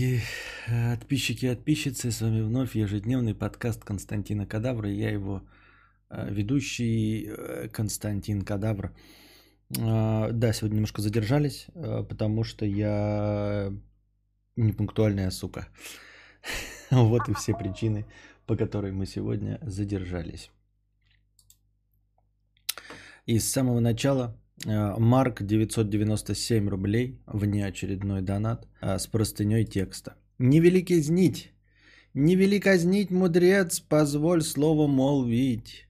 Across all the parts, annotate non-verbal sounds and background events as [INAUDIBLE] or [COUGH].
И подписчики и подписчицы, с вами вновь ежедневный подкаст Константина Кадавра. Я его э, ведущий э, Константин Кадавр. Э, Да, сегодня немножко задержались, э, потому что я непунктуальная сука. [LAUGHS] Вот и все причины, по которой мы сегодня задержались. И с самого начала э, Марк 997 рублей, внеочередной донат, э, с простыней текста. «Не вели казнить, не вели казнить, мудрец, позволь слово молвить.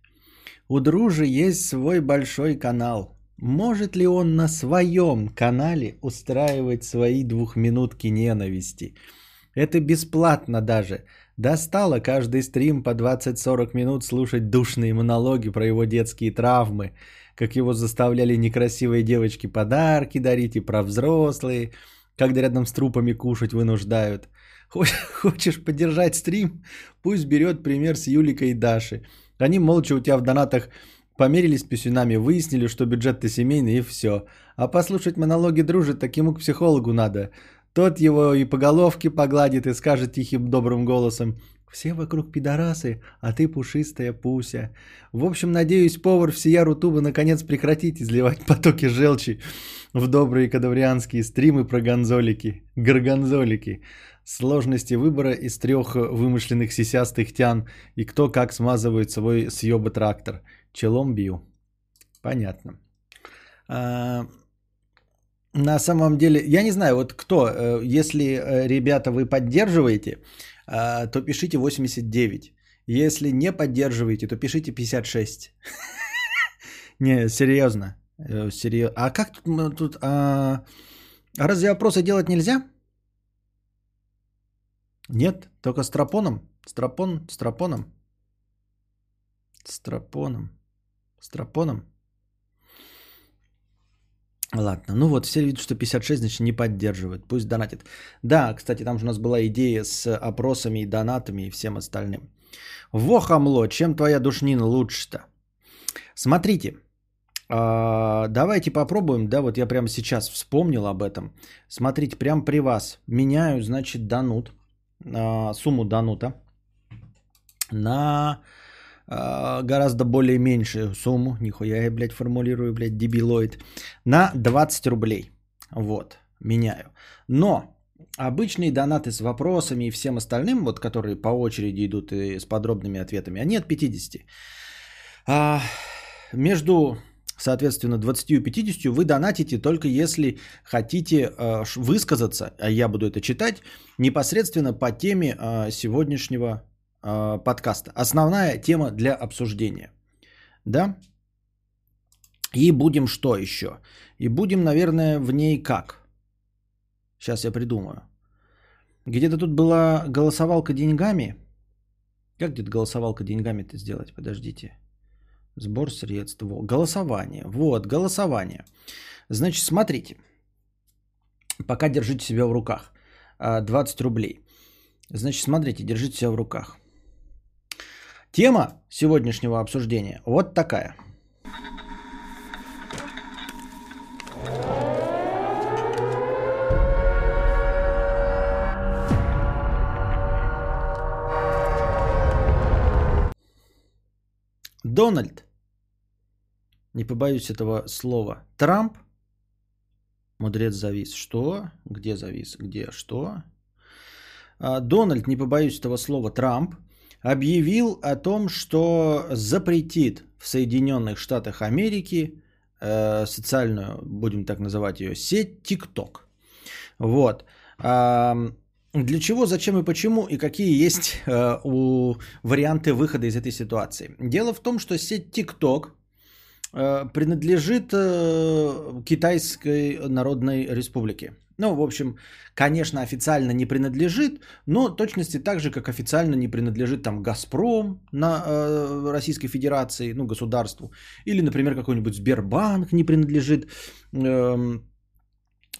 У дружи есть свой большой канал. Может ли он на своем канале устраивать свои двухминутки ненависти? Это бесплатно даже. Достало каждый стрим по 20-40 минут слушать душные монологи про его детские травмы, как его заставляли некрасивые девочки подарки дарить и про взрослые, когда рядом с трупами кушать вынуждают. [LAUGHS] Хочешь поддержать стрим? Пусть берет пример с Юликой и Дашей. Они молча у тебя в донатах померились писюнами, выяснили, что бюджет-то семейный и все. А послушать монологи дружит, так ему к психологу надо. Тот его и по головке погладит и скажет тихим добрым голосом «Все вокруг пидорасы, а ты пушистая пуся». В общем, надеюсь, повар всея Рутуба наконец прекратит изливать потоки желчи в добрые кадаврианские стримы про гонзолики, горгонзолики. Сложности выбора из трех вымышленных сисястых тян и кто как смазывает свой съеба трактор. Челом бью. Понятно. А, на самом деле, я не знаю, вот кто, э, если, э, ребята, вы поддерживаете, то пишите 89. Если не поддерживаете, то пишите 56. [LAUGHS] Не, серьезно. Серьезно. А как тут, тут а, а разве опросы делать нельзя? Нет, только с тропоном. Стропон, стропоном. Стропоном. Стропоном. Ладно, ну вот, все видят, что 56, значит, не поддерживают. Пусть донатит. Да, кстати, там же у нас была идея с опросами и донатами и всем остальным. Во, хамло, чем твоя душнина лучше-то? Смотрите, а, давайте попробуем, да, вот я прямо сейчас вспомнил об этом. Смотрите, прямо при вас меняю, значит, донут, а, сумму донута на гораздо более меньшую сумму, нихуя я, блядь, формулирую, блядь, дебилоид, на 20 рублей. Вот, меняю. Но обычные донаты с вопросами и всем остальным, вот которые по очереди идут и с подробными ответами, они от 50. А, между, соответственно, 20 и 50 вы донатите только если хотите а, высказаться, а я буду это читать, непосредственно по теме а, сегодняшнего э, подкаста. Основная тема для обсуждения. Да? И будем что еще? И будем, наверное, в ней как? Сейчас я придумаю. Где-то тут была голосовалка деньгами. Как где-то голосовалка деньгами-то сделать? Подождите. Сбор средств. Голосование. Вот, голосование. Значит, смотрите. Пока держите себя в руках. 20 рублей. Значит, смотрите, держите себя в руках. Тема сегодняшнего обсуждения вот такая. Дональд, не побоюсь этого слова, Трамп, мудрец завис. Что? Где завис? Где? Что? А, Дональд, не побоюсь этого слова, Трамп – объявил о том, что запретит в Соединенных Штатах Америки э, социальную, будем так называть ее, сеть TikTok. Вот. Э, для чего, зачем и почему, и какие есть э, у варианты выхода из этой ситуации? Дело в том, что сеть TikTok э, принадлежит э, Китайской Народной Республике. Ну, в общем, конечно, официально не принадлежит, но точности так же, как официально не принадлежит там «Газпром» на э, Российской Федерации, ну, государству, или, например, какой-нибудь Сбербанк не принадлежит э,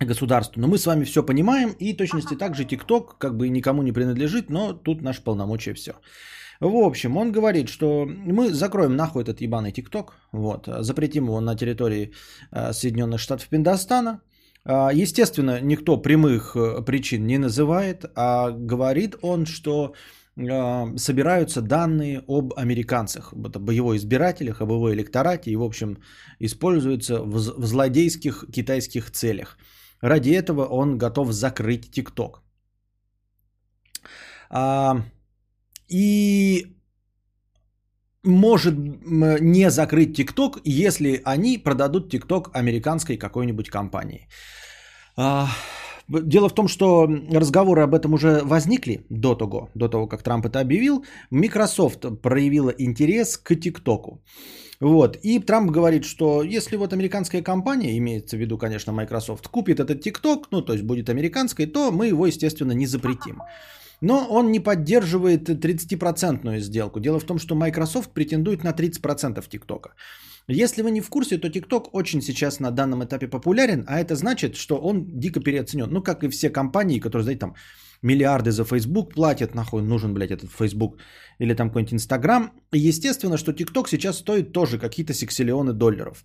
государству. Но мы с вами все понимаем, и точности так же ТикТок как бы никому не принадлежит, но тут наше полномочия все. В общем, он говорит, что мы закроем нахуй этот ебаный ТикТок, вот, запретим его на территории э, Соединенных Штатов Пиндостана, естественно, никто прямых э, причин не называет, а говорит он, что а, собираются данные об американцах, это боевой избирателях, об его электорате и, в общем, используются в злодейских китайских целях. Ради этого он готов закрыть ТикТок. И может не закрыть ТикТок, если они продадут ТикТок американской какой-нибудь компании. А, дело в том, что разговоры об этом уже возникли до того, до того, как Трамп это объявил. Microsoft проявила интерес к ТикТоку. Вот. И Трамп говорит, что если вот американская компания, имеется в виду, конечно, Microsoft, купит этот TikTok, ну, то есть будет американской, то мы его, естественно, не запретим. Но он не поддерживает 30% сделку. Дело в том, что Microsoft претендует на 30% ТикТока. Если вы не в курсе, то TikTok очень сейчас на данном этапе популярен, а это значит, что он дико переоценен. Ну, как и все компании, которые, знаете, там миллиарды за Facebook платят, нахуй нужен, блядь, этот Facebook, или там какой-нибудь Instagram. естественно, что TikTok сейчас стоит тоже какие-то сексиллионы долларов.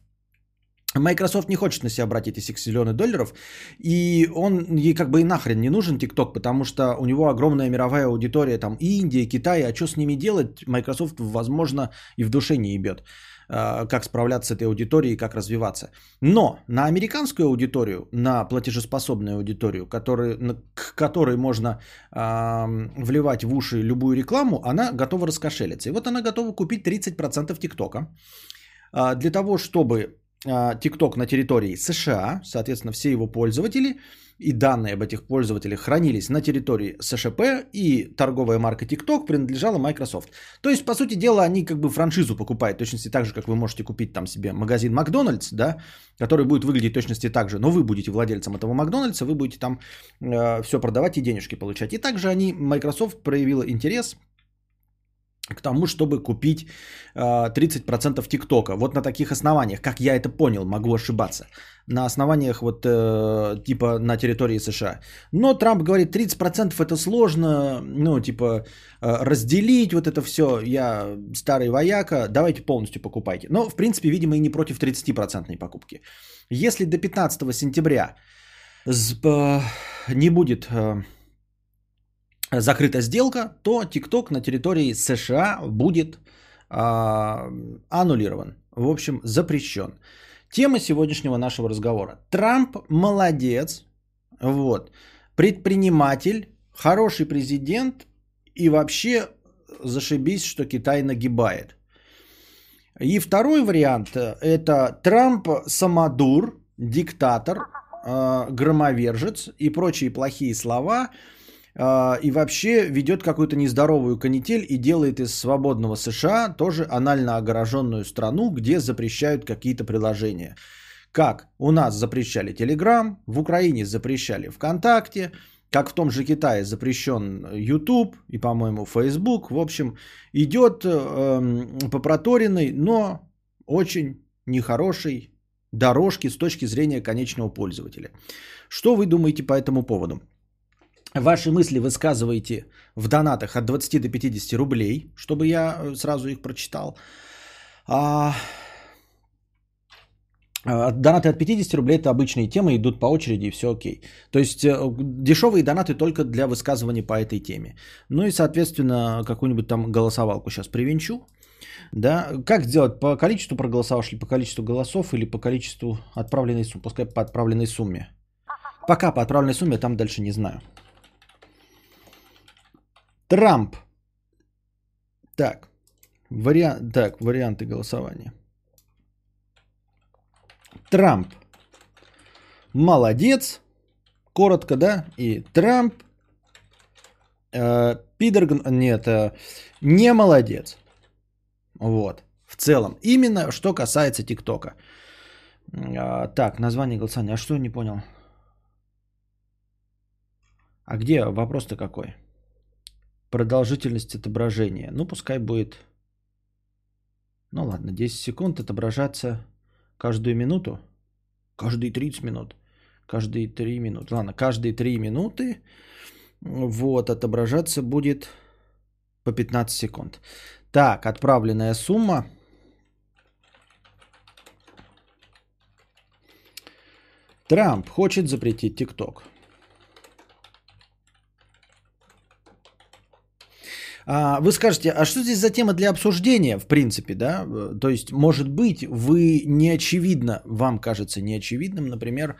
Microsoft не хочет на себя брать эти 6 миллионов долларов, и он ей как бы и нахрен не нужен TikTok, потому что у него огромная мировая аудитория, там Индия, Китай, а что с ними делать, Microsoft, возможно, и в душе не ебет, как справляться с этой аудиторией, как развиваться. Но на американскую аудиторию, на платежеспособную аудиторию, который, к которой можно э, вливать в уши любую рекламу, она готова раскошелиться. И вот она готова купить 30% ТикТока э, для того, чтобы TikTok на территории США, соответственно, все его пользователи и данные об этих пользователях хранились на территории СШП, и торговая марка TikTok принадлежала Microsoft. То есть, по сути дела, они как бы франшизу покупают, точности так же, как вы можете купить там себе магазин Макдональдс, да, который будет выглядеть точности так же, но вы будете владельцем этого Макдональдса, вы будете там э, все продавать и денежки получать. И также они, Microsoft проявила интерес к тому, чтобы купить э, 30% ТикТока. Вот на таких основаниях, как я это понял, могу ошибаться. На основаниях вот э, типа на территории США. Но Трамп говорит, 30% это сложно, ну типа э, разделить вот это все. Я старый вояка, давайте полностью покупайте. Но в принципе, видимо, и не против 30% покупки. Если до 15 сентября э, не будет... Э, закрыта сделка, то TikTok на территории США будет а, аннулирован. В общем, запрещен. Тема сегодняшнего нашего разговора. Трамп молодец, вот, предприниматель, хороший президент и вообще зашибись, что Китай нагибает. И второй вариант – это Трамп самодур, диктатор, а, громовержец и прочие плохие слова – и вообще ведет какую-то нездоровую канитель и делает из свободного США тоже анально огороженную страну, где запрещают какие-то приложения. Как у нас запрещали Telegram, в Украине запрещали ВКонтакте, как в том же Китае запрещен YouTube и, по-моему, Facebook. В общем, идет э, по проторенной, но очень нехорошей дорожке с точки зрения конечного пользователя. Что вы думаете по этому поводу? Ваши мысли высказывайте в донатах от 20 до 50 рублей, чтобы я э, сразу их прочитал. А... а донаты от 50 рублей это обычные темы, идут по очереди и все окей. То есть э, дешевые донаты только для высказывания по этой теме. Ну и, соответственно, какую-нибудь там голосовалку сейчас привинчу. Да, как сделать? По количеству проголосовавших, по количеству голосов или по количеству отправленной суммы? Пускай по отправленной сумме. Пока по отправленной сумме, там дальше не знаю. Трамп. Так, вариант, так, варианты голосования. Трамп. Молодец. Коротко, да? И Трамп. Э. Нет, э, не молодец. Вот. В целом. Именно что касается ТикТока. Э, так, название голосования. А что не понял? А где вопрос-то какой? Продолжительность отображения. Ну, пускай будет... Ну ладно, 10 секунд отображаться каждую минуту. Каждые 30 минут. Каждые 3 минуты. Ладно, каждые 3 минуты вот, отображаться будет по 15 секунд. Так, отправленная сумма Трамп хочет запретить ТикТок. Вы скажете, а что здесь за тема для обсуждения, в принципе, да? То есть, может быть, вы не очевидно, вам кажется неочевидным, например,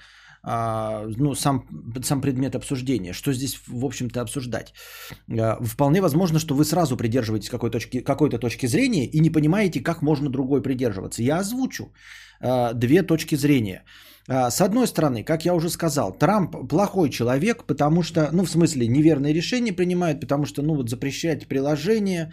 а, ну, сам, сам предмет обсуждения. Что здесь, в общем-то, обсуждать? А, вполне возможно, что вы сразу придерживаетесь какой точки, какой-то точки зрения и не понимаете, как можно другой придерживаться. Я озвучу две точки зрения. С одной стороны, как я уже сказал, Трамп плохой человек, потому что, ну, в смысле, неверные решения принимает, потому что, ну, вот запрещать приложение,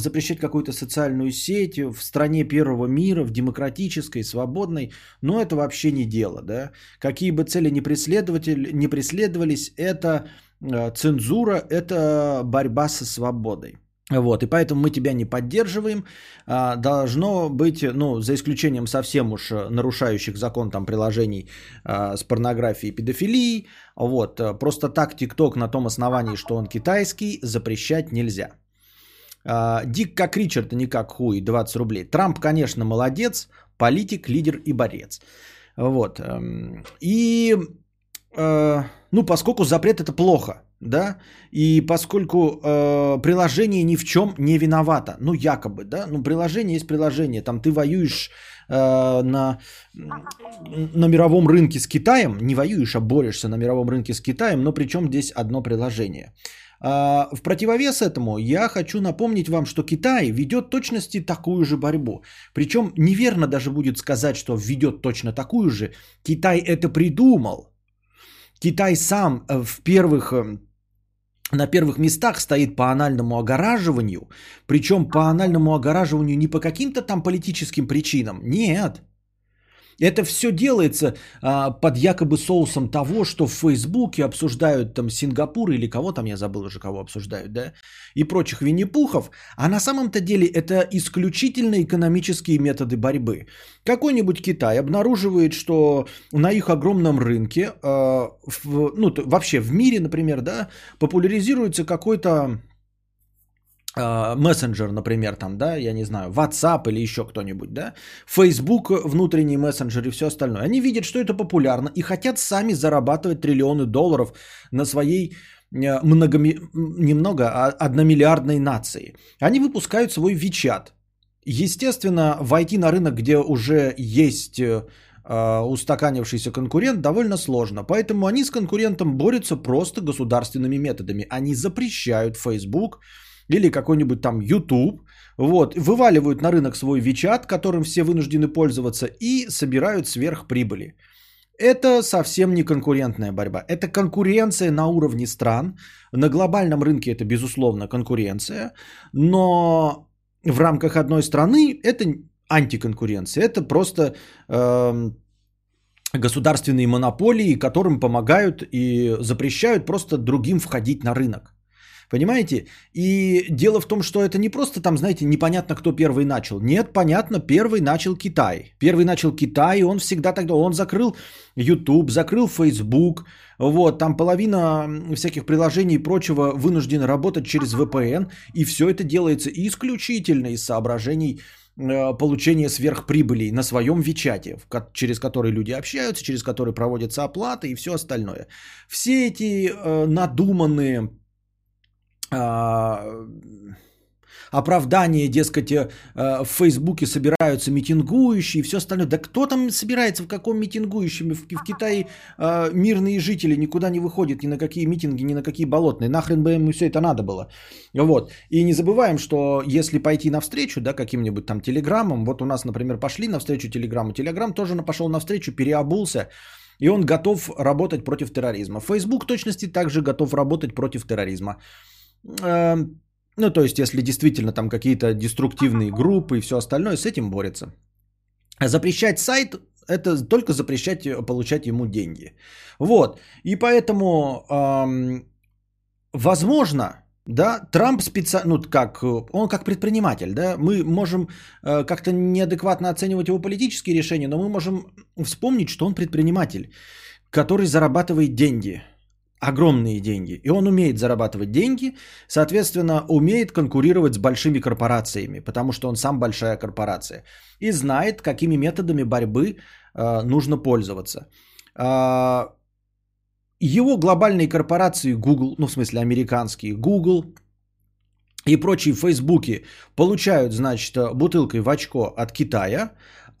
запрещать какую-то социальную сеть в стране первого мира, в демократической, свободной, но это вообще не дело, да. Какие бы цели не, преследователь, не преследовались, это э, цензура, это борьба со свободой. Вот, и поэтому мы тебя не поддерживаем. А, должно быть, ну, за исключением совсем уж нарушающих закон там приложений а, с порнографией и педофилией. Вот, просто так ТикТок на том основании, что он китайский, запрещать нельзя. А, Дик как Ричард, а не как Хуй, 20 рублей. Трамп, конечно, молодец, политик, лидер и борец. Вот. Эм, и, э, ну, поскольку запрет это плохо, да, и поскольку э, приложение ни в чем не виновато, ну, якобы, да, ну, приложение есть приложение, там ты воюешь э, на, на мировом рынке с Китаем, не воюешь, а борешься на мировом рынке с Китаем, но причем здесь одно приложение – а, в противовес этому я хочу напомнить вам, что Китай ведет точности такую же борьбу. Причем неверно даже будет сказать, что ведет точно такую же. Китай это придумал. Китай сам э, в первых э, на первых местах стоит по анальному огораживанию, причем по анальному огораживанию не по каким-то там политическим причинам, нет, это все делается а, под якобы соусом того, что в Фейсбуке обсуждают там Сингапур или кого там, я забыл уже, кого обсуждают, да, и прочих Винни-Пухов, а на самом-то деле это исключительно экономические методы борьбы. Какой-нибудь Китай обнаруживает, что на их огромном рынке, а, в, ну, вообще в мире, например, да, популяризируется какой-то мессенджер, например, там, да, я не знаю, WhatsApp или еще кто-нибудь, да, Facebook, внутренний мессенджер и все остальное. Они видят, что это популярно и хотят сами зарабатывать триллионы долларов на своей э, много, немного, а одномиллиардной нации. Они выпускают свой WeChat. Естественно, войти на рынок, где уже есть э, устаканившийся конкурент, довольно сложно. Поэтому они с конкурентом борются просто государственными методами. Они запрещают Facebook, или какой-нибудь там YouTube, вот, вываливают на рынок свой WeChat, которым все вынуждены пользоваться, и собирают сверхприбыли. Это совсем не конкурентная борьба. Это конкуренция на уровне стран. На глобальном рынке это, безусловно, конкуренция. Но в рамках одной страны это антиконкуренция. Это просто э, государственные монополии, которым помогают и запрещают просто другим входить на рынок. Понимаете? И дело в том, что это не просто там, знаете, непонятно, кто первый начал. Нет, понятно, первый начал Китай. Первый начал Китай, и он всегда тогда, он закрыл YouTube, закрыл Facebook, вот, там половина всяких приложений и прочего вынуждена работать через VPN, и все это делается исключительно из соображений э, получения сверхприбыли на своем Вичате, через который люди общаются, через который проводятся оплаты и все остальное. Все эти э, надуманные оправдание, дескать, э, в Фейсбуке собираются митингующие и все остальное. Да кто там собирается, в каком митингующем? В, Китае а, мирные жители никуда не выходят ни на какие митинги, ни на какие болотные. Нахрен бы ему все это надо было. Вот. И не забываем, что если пойти навстречу, да, каким-нибудь там телеграммам, вот у нас, например, пошли навстречу телеграмму, телеграм тоже пошел навстречу, переобулся, и он готов работать против терроризма. Facebook точности также готов работать против терроризма. Эм, ну, то есть, если действительно там какие-то деструктивные группы и все остальное, с этим борется. Запрещать сайт – это только запрещать э, получать ему деньги. Вот. И поэтому, эм, возможно, да, Трамп специально, ну как, он как предприниматель, да, мы можем э, как-то неадекватно оценивать его политические решения, но мы можем вспомнить, что он предприниматель, который зарабатывает деньги – огромные деньги. И он умеет зарабатывать деньги, соответственно, умеет конкурировать с большими корпорациями, потому что он сам большая корпорация. И знает, какими методами борьбы э, нужно пользоваться. а, его глобальные корпорации Google, ну в смысле американские Google и прочие Фейсбуки получают, значит, бутылкой в очко от Китая,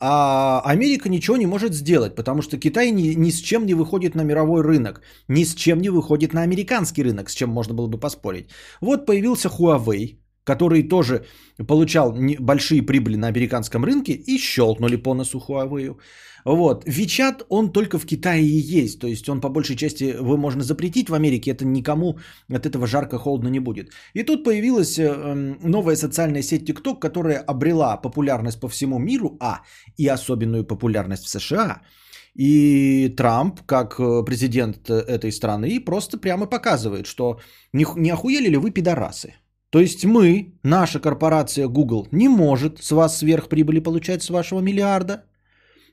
а Америка ничего не может сделать, потому что Китай ни, ни с чем не выходит на мировой рынок, ни с чем не выходит на американский рынок, с чем можно было бы поспорить. Вот появился Huawei, который тоже получал большие прибыли на американском рынке и щелкнули по носу Huawei. Вот. Вичат, он только в Китае и есть. То есть он по большей части его можно запретить в Америке. Это никому от этого жарко-холодно не будет. И тут появилась эм, новая социальная сеть TikTok, которая обрела популярность по всему миру, а и особенную популярность в США. И Трамп, как э, президент этой страны, просто прямо показывает, что не охуели ли вы пидорасы? То есть мы, наша корпорация Google, не может с вас сверхприбыли получать с вашего миллиарда.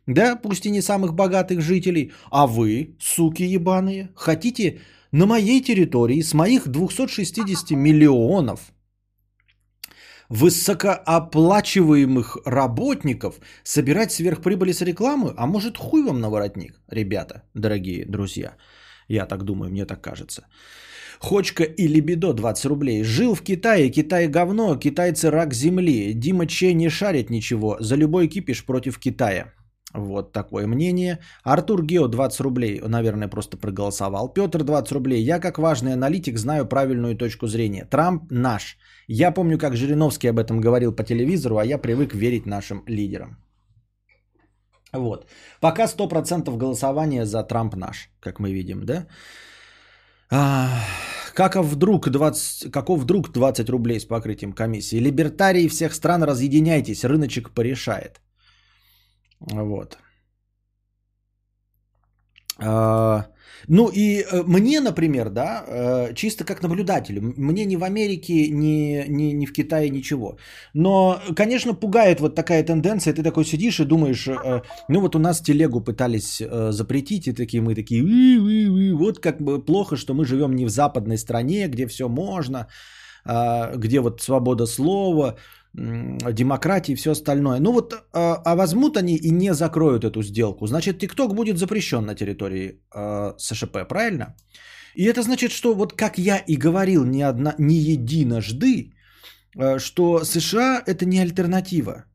Да, пусть и не самых богатых жителей. А вы, суки ебаные, хотите на моей территории с моих 260 миллионов высокооплачиваемых работников собирать сверхприбыли с рекламы? А может хуй вам на воротник, ребята, дорогие друзья? Я так думаю, мне так кажется. Хочка и либидо 20 рублей. Жил в Китае, Китай говно, китайцы рак земли. Дима Че не шарит ничего, за любой кипиш против Китая. Вот такое мнение. Артур Гео 20 рублей, наверное, просто проголосовал. Петр 20 рублей. Я как важный аналитик знаю правильную точку зрения. Трамп наш. Я помню, как Жириновский об этом говорил по телевизору, а я привык верить нашим лидерам. Вот. Пока 100% голосования за Трамп наш, как мы видим, да? А, как вдруг 20, каков вдруг 20 рублей с покрытием комиссии? Либертарии всех стран разъединяйтесь, рыночек порешает. Вот. А, ну и э, мне, например, да, э, чисто как наблюдателю, мне ни в Америке, ни, ни, ни в Китае ничего. Но, конечно, пугает вот такая тенденция. Ты такой сидишь и думаешь, э, ну вот у нас телегу пытались запретить, и такие мы такие, вот как бы плохо, что мы живем не в западной стране, где все можно, а, где вот свобода слова, демократии и все остальное. Ну вот, а, а возьмут они и не закроют эту сделку. Значит, ТикТок будет запрещен на территории э, СШП, правильно? И это значит, что вот как я и говорил не, одна, не единожды, э, что США это не альтернатива.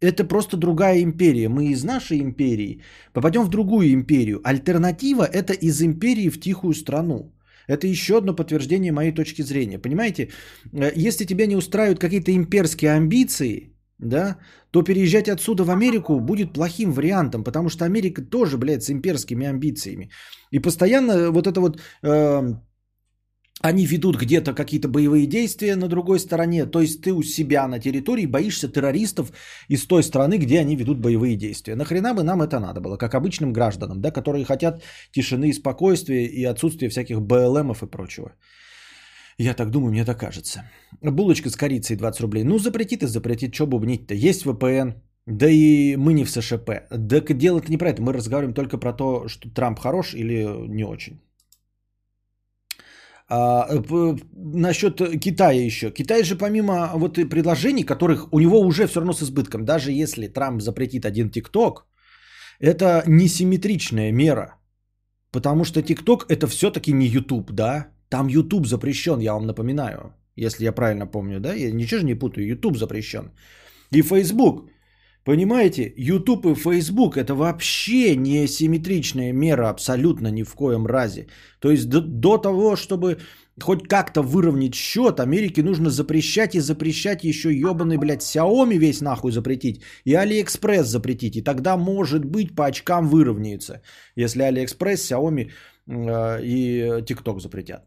Это просто другая империя. Мы из нашей империи попадем в другую империю. Альтернатива это из империи в тихую страну. Это еще одно подтверждение моей точки зрения. Понимаете, э, если тебя не устраивают какие-то имперские амбиции, да, то переезжать отсюда в Америку будет плохим вариантом, потому что Америка тоже, блядь, с имперскими амбициями. И постоянно вот это вот э, они ведут где-то какие-то боевые действия на другой стороне, то есть ты у себя на территории боишься террористов из той страны, где они ведут боевые действия. Нахрена бы нам это надо было, как обычным гражданам, да, которые хотят тишины и спокойствия и отсутствия всяких БЛМов и прочего. Я так думаю, мне так кажется. Булочка с корицей 20 рублей. Ну, запретит и запретит, что бубнить-то. Есть VPN, да и мы не в СШП. Да дело-то не про это. Мы разговариваем только про то, что Трамп хорош или не очень. А, насчет Китая еще. Китай же помимо вот и предложений, которых у него уже все равно с избытком, даже если Трамп запретит один ТикТок, это несимметричная мера. Потому что ТикТок это все-таки не YouTube, да? Там YouTube запрещен, я вам напоминаю. Если я правильно помню, да? Я ничего же не путаю. YouTube запрещен. И Facebook. Понимаете, YouTube и Facebook это вообще не симметричная мера абсолютно ни в коем разе. То есть до, до того, чтобы хоть как-то выровнять счет, Америке нужно запрещать и запрещать еще ебаный, блядь, Xiaomi весь нахуй запретить и AliExpress запретить. И тогда, может быть, по очкам выровняется, если AliExpress, Xiaomi э, и TikTok запретят.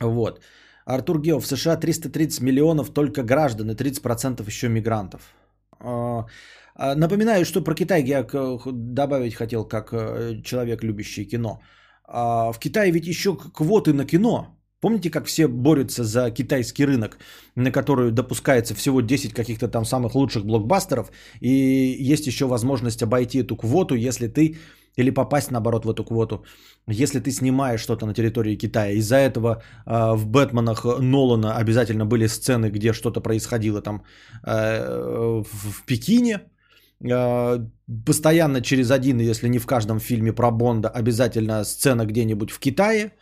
Вот. Артур Гео, в США 330 миллионов только граждан и 30% еще мигрантов. А, а, напоминаю, что про Китай я добавить хотел как э, человек, любящий кино. А, в Китае ведь еще квоты на кино. Помните, как все борются за китайский рынок, на который допускается всего 10 каких-то там самых лучших блокбастеров, и есть еще возможность обойти эту квоту, если ты, или попасть наоборот в эту квоту, если ты снимаешь что-то на территории Китая. Из-за этого э, в Бэтменах Нолана обязательно были сцены, где что-то происходило там э, в, Пекине, э, постоянно через один, если не в каждом фильме про Бонда, обязательно сцена где-нибудь в Китае,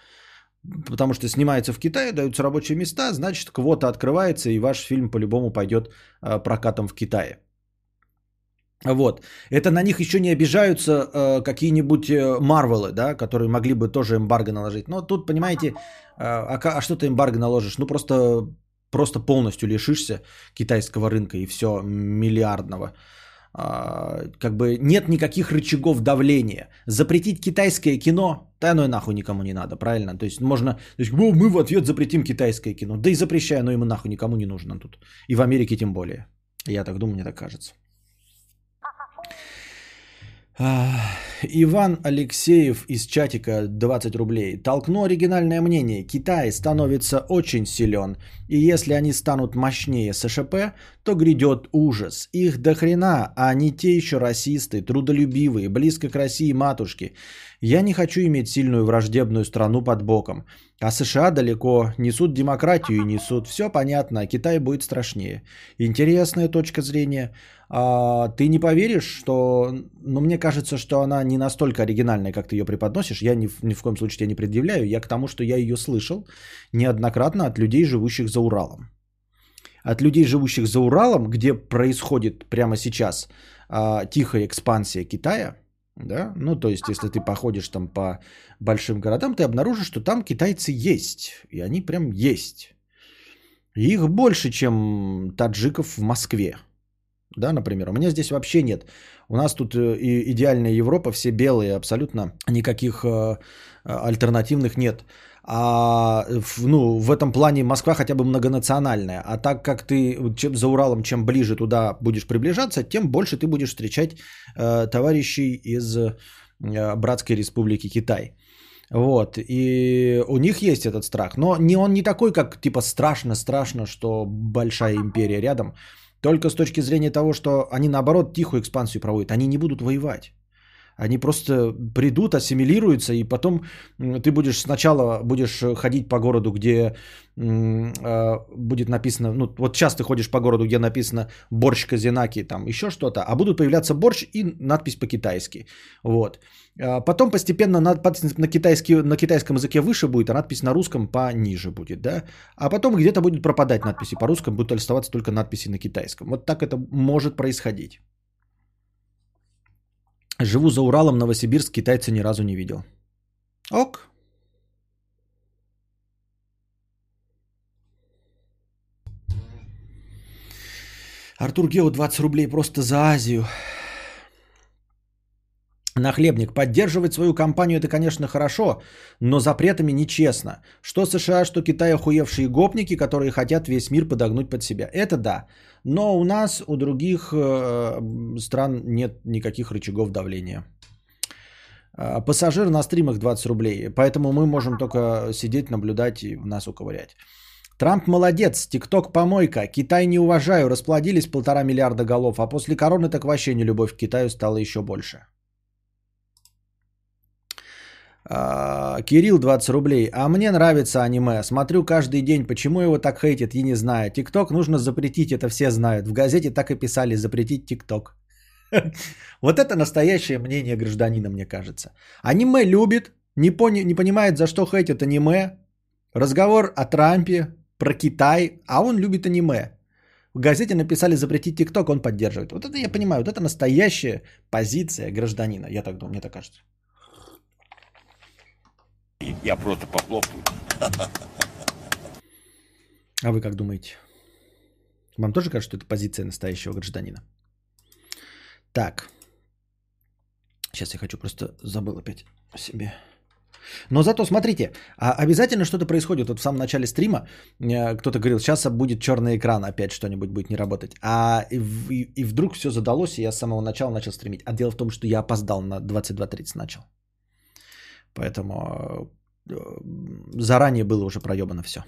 потому что снимается в Китае, даются рабочие места, значит квота открывается и ваш фильм по-любому пойдет прокатом в Китае. Вот. Это на них еще не обижаются э, какие-нибудь э, Марвелы, да, которые могли бы тоже эмбарго наложить. Но тут, понимаете, э, а, а что ты эмбарго наложишь? Ну, просто, просто полностью лишишься китайского рынка и все миллиардного. Э, как бы нет никаких рычагов давления. Запретить китайское кино, да ну и нахуй никому не надо, правильно? То есть можно, то есть, мы в ответ запретим китайское кино. Да и запрещая, но ему нахуй никому не нужно тут. И в Америке тем более. Я так думаю, мне так кажется. Иван Алексеев из чатика 20 рублей. Толкну оригинальное мнение. Китай становится очень силен. И если они станут мощнее СШП, то грядет ужас. Их до хрена, а они те еще расисты, трудолюбивые, близко к России матушки. Я не хочу иметь сильную враждебную страну под боком. А США далеко, несут демократию и несут. Все понятно, а Китай будет страшнее. Интересная точка зрения. А, ты не поверишь, что... Ну, мне кажется, что она не настолько оригинальная, как ты ее преподносишь. Я ни, ни в коем случае тебя не предъявляю. Я к тому, что я ее слышал неоднократно от людей, живущих за Уралом. От людей, живущих за Уралом, где происходит прямо сейчас а, тихая экспансия Китая, да, ну то есть если ты походишь там по большим городам, ты обнаружишь, что там китайцы есть, и они прям есть. их больше, чем таджиков в Москве да, например. У меня здесь вообще нет. У нас тут э, и идеальная Европа, все белые, абсолютно никаких э, альтернативных нет. А ну, в этом плане Москва хотя бы многонациональная. А так как ты чем, за Уралом, чем ближе туда будешь приближаться, тем больше ты будешь встречать э, товарищей из э, братской республики Китай. Вот, и у них есть этот страх, но не он не такой, как типа страшно-страшно, что большая империя рядом. Только с точки зрения того, что они наоборот тихую экспансию проводят. Они не будут воевать. Они просто придут, ассимилируются, и потом ты будешь сначала будешь ходить по городу, где э, будет написано, ну вот сейчас ты ходишь по городу, где написано борщ казинаки, там еще что-то, а будут появляться борщ и надпись по-китайски. Вот. А потом постепенно надпись на, китайский, на китайском языке выше будет, а надпись на русском пониже будет, да. А потом где-то будет пропадать надписи по русскому, будут оставаться только надписи на китайском. Вот так это может происходить. Живу за Уралом, Новосибирск, китайца ни разу не видел. Ок. Артур Гео 20 рублей просто за Азию. Нахлебник. Поддерживать свою компанию это, конечно, хорошо, но запретами нечестно. Что США, что Китай охуевшие гопники, которые хотят весь мир подогнуть под себя. Это да. Но у нас, у других э, стран нет никаких рычагов давления. Э, пассажир на стримах 20 рублей. Поэтому мы можем только сидеть, наблюдать и нас уковырять. Трамп молодец, ТикТок помойка, Китай не уважаю, расплодились полтора миллиарда голов, а после короны так вообще не любовь к Китаю стала еще больше. А, Кирилл 20 рублей. А мне нравится аниме. Смотрю каждый день. Почему его так хейтят, я не знаю. ТикТок нужно запретить, это все знают. В газете так и писали, запретить ТикТок. [LAUGHS] Вот это настоящее мнение гражданина, мне кажется. Аниме любит, не, пони, не понимает, за что хейтят аниме. Разговор о Трампе, про Китай, а он любит аниме. В газете написали запретить ТикТок, он поддерживает. Вот это я понимаю, вот это настоящая позиция гражданина, я так думаю, мне так кажется. Я просто похлопаю. [LAUGHS] А вы как думаете? Вам тоже кажется, что это позиция настоящего гражданина? Так. Сейчас я хочу просто забыл опять о себе. Но зато смотрите, а обязательно что-то происходит. Вот в самом начале стрима э, кто-то говорил, сейчас будет черный экран, опять что-нибудь будет не работать. А и, и, вдруг все задалось, и я с самого начала начал стримить. А дело в том, что я опоздал на 22.30 начал. Поэтому э, заранее было уже проебано все.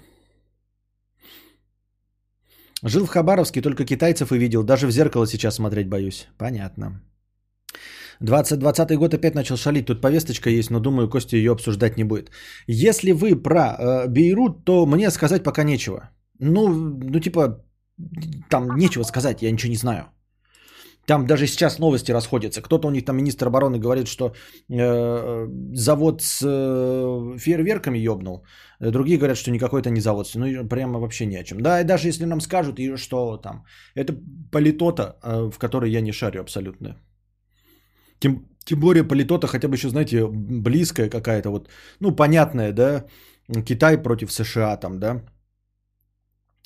Жил в Хабаровске, только китайцев и видел. Даже в зеркало сейчас смотреть боюсь. Понятно. 2020 год опять начал шалить. Тут повесточка есть, но думаю, Костя ее обсуждать не будет. Если вы про э, Бейрут, то мне сказать пока нечего. Ну, ну, типа, там нечего сказать, я ничего не знаю. Там даже сейчас новости расходятся. Кто-то у них там министр обороны говорит, что э, завод с э, фейерверками ёбнул. Другие говорят, что никакой это не завод. Ну, прямо вообще ни о чем. Да, и даже если нам скажут, и что там. Это политота, э, в которой я не шарю абсолютно. Тем, тем более политота хотя бы еще, знаете, близкая какая-то вот, ну, понятная, да, Китай против США там, да.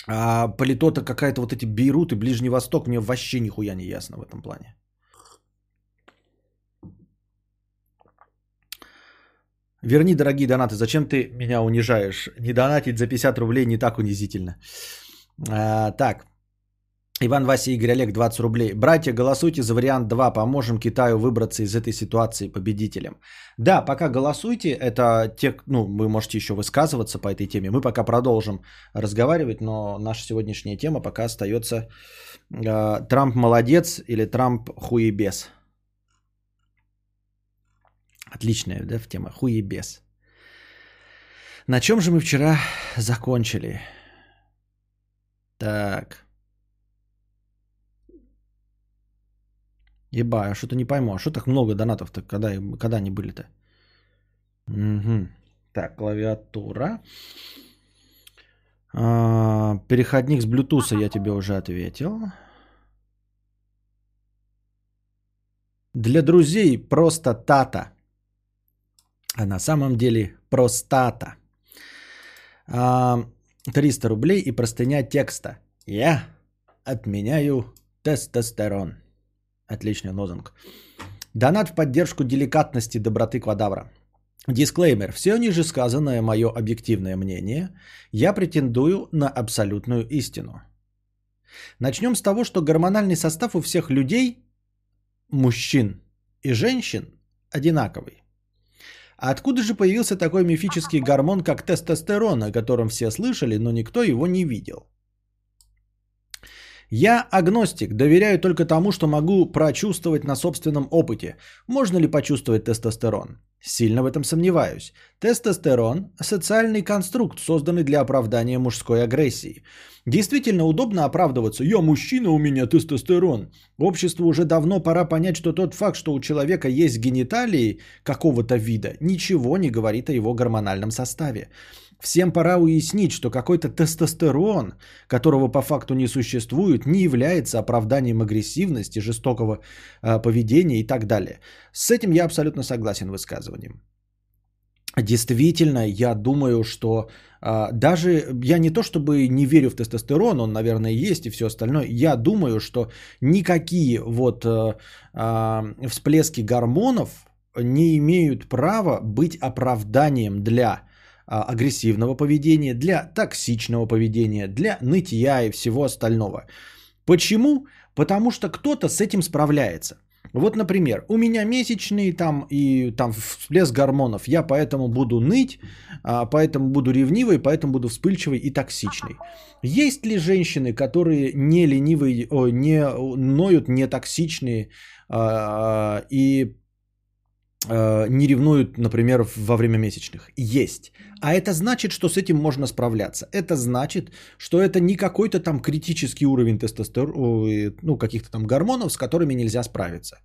А политота какая-то вот эти Бейрут и Ближний Восток, мне вообще нихуя не ясно в этом плане. Верни, дорогие донаты, зачем ты меня унижаешь? Не донатить за 50 рублей не так унизительно. А, так, Иван Вася Игорь Олег 20 рублей. Братья, голосуйте за вариант 2. Поможем Китаю выбраться из этой ситуации победителем. Да, пока голосуйте. Это те, ну, вы можете еще высказываться по этой теме. Мы пока продолжим разговаривать, но наша сегодняшняя тема пока остается э, Трамп молодец или Трамп хуебес. Отличная, да, в тема хуебес. На чем же мы вчера закончили? Так. Еба, я что-то не пойму. А что так много донатов-то? Когда, когда они были-то? Угу. Так, клавиатура. А, переходник с Bluetooth я тебе уже ответил. Для друзей просто тата. А на самом деле простата. А, 300 рублей и простыня текста. Я отменяю тестостерон. Отличный лозунг. Донат в поддержку деликатности доброты квадавра. Дисклеймер. Все ниже сказанное мое объективное мнение. Я претендую на абсолютную истину. Начнем с того, что гормональный состав у всех людей, мужчин и женщин, одинаковый. А откуда же появился такой мифический гормон, как тестостерон, о котором все слышали, но никто его не видел? Я агностик, доверяю только тому, что могу прочувствовать на собственном опыте. Можно ли почувствовать тестостерон? Сильно в этом сомневаюсь. Тестостерон – социальный конструкт, созданный для оправдания мужской агрессии. Действительно удобно оправдываться «я мужчина, у меня тестостерон». Обществу уже давно пора понять, что тот факт, что у человека есть гениталии какого-то вида, ничего не говорит о его гормональном составе. Всем пора уяснить, что какой-то тестостерон, которого по факту не существует, не является оправданием агрессивности, жестокого э, поведения и так далее. С этим я абсолютно согласен высказыванием. Действительно, я думаю, что э, даже я не то чтобы не верю в тестостерон, он, наверное, есть и все остальное. Я думаю, что никакие вот э, э, всплески гормонов не имеют права быть оправданием для а, агрессивного поведения, для токсичного поведения, для нытья и всего остального. Почему? Потому что кто-то с этим справляется. Вот, например, у меня месячные там и там всплеск гормонов, я поэтому буду ныть, а, поэтому буду ревнивой, поэтому буду вспыльчивой и токсичной. Есть ли женщины, которые не ленивые, о, не ноют, не токсичные а, и не ревнуют, например, во время месячных. Есть. А это значит, что с этим можно справляться. Это значит, что это не какой-то там критический уровень тестостерона, ну, каких-то там гормонов, с которыми нельзя справиться.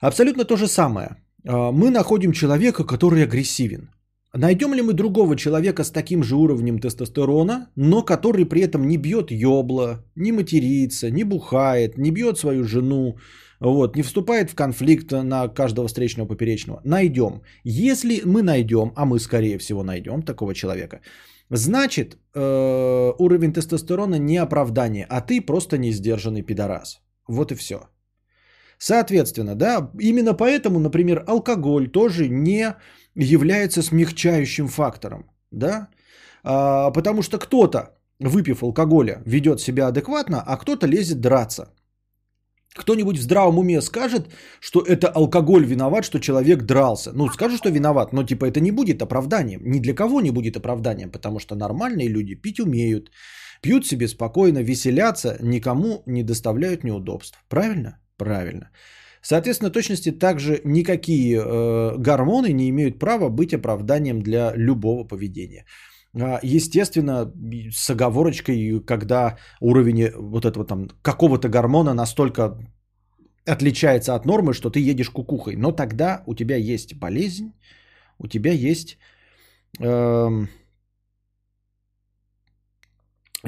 Абсолютно то же самое. Э, мы находим человека, который агрессивен. Найдем ли мы другого человека с таким же уровнем тестостерона, но который при этом не бьет ёбла, не матерится, не бухает, не бьет свою жену, вот, не вступает в конфликт на каждого встречного поперечного. Найдем. Если мы найдем, а мы скорее всего найдем такого человека, значит э, уровень тестостерона не оправдание, а ты просто не сдержанный пидорас. Вот и все. Соответственно, да, именно поэтому, например, алкоголь тоже не является смягчающим фактором, да, а, потому что кто-то, выпив алкоголя, ведет себя адекватно, а кто-то лезет драться. Кто-нибудь в здравом уме скажет, что это алкоголь виноват, что человек дрался. Ну, скажет, что виноват, но типа это не будет оправданием. Ни для кого не будет оправданием, потому что нормальные люди пить умеют. Пьют себе спокойно, веселятся, никому не доставляют неудобств. Правильно? Правильно. Соответственно, точности также никакие э, гормоны не имеют права быть оправданием для любого поведения. А, естественно, с оговорочкой, когда уровень вот этого там какого-то гормона настолько отличается от нормы, что ты едешь кукухой. Но тогда у тебя есть болезнь, у тебя есть... Эм,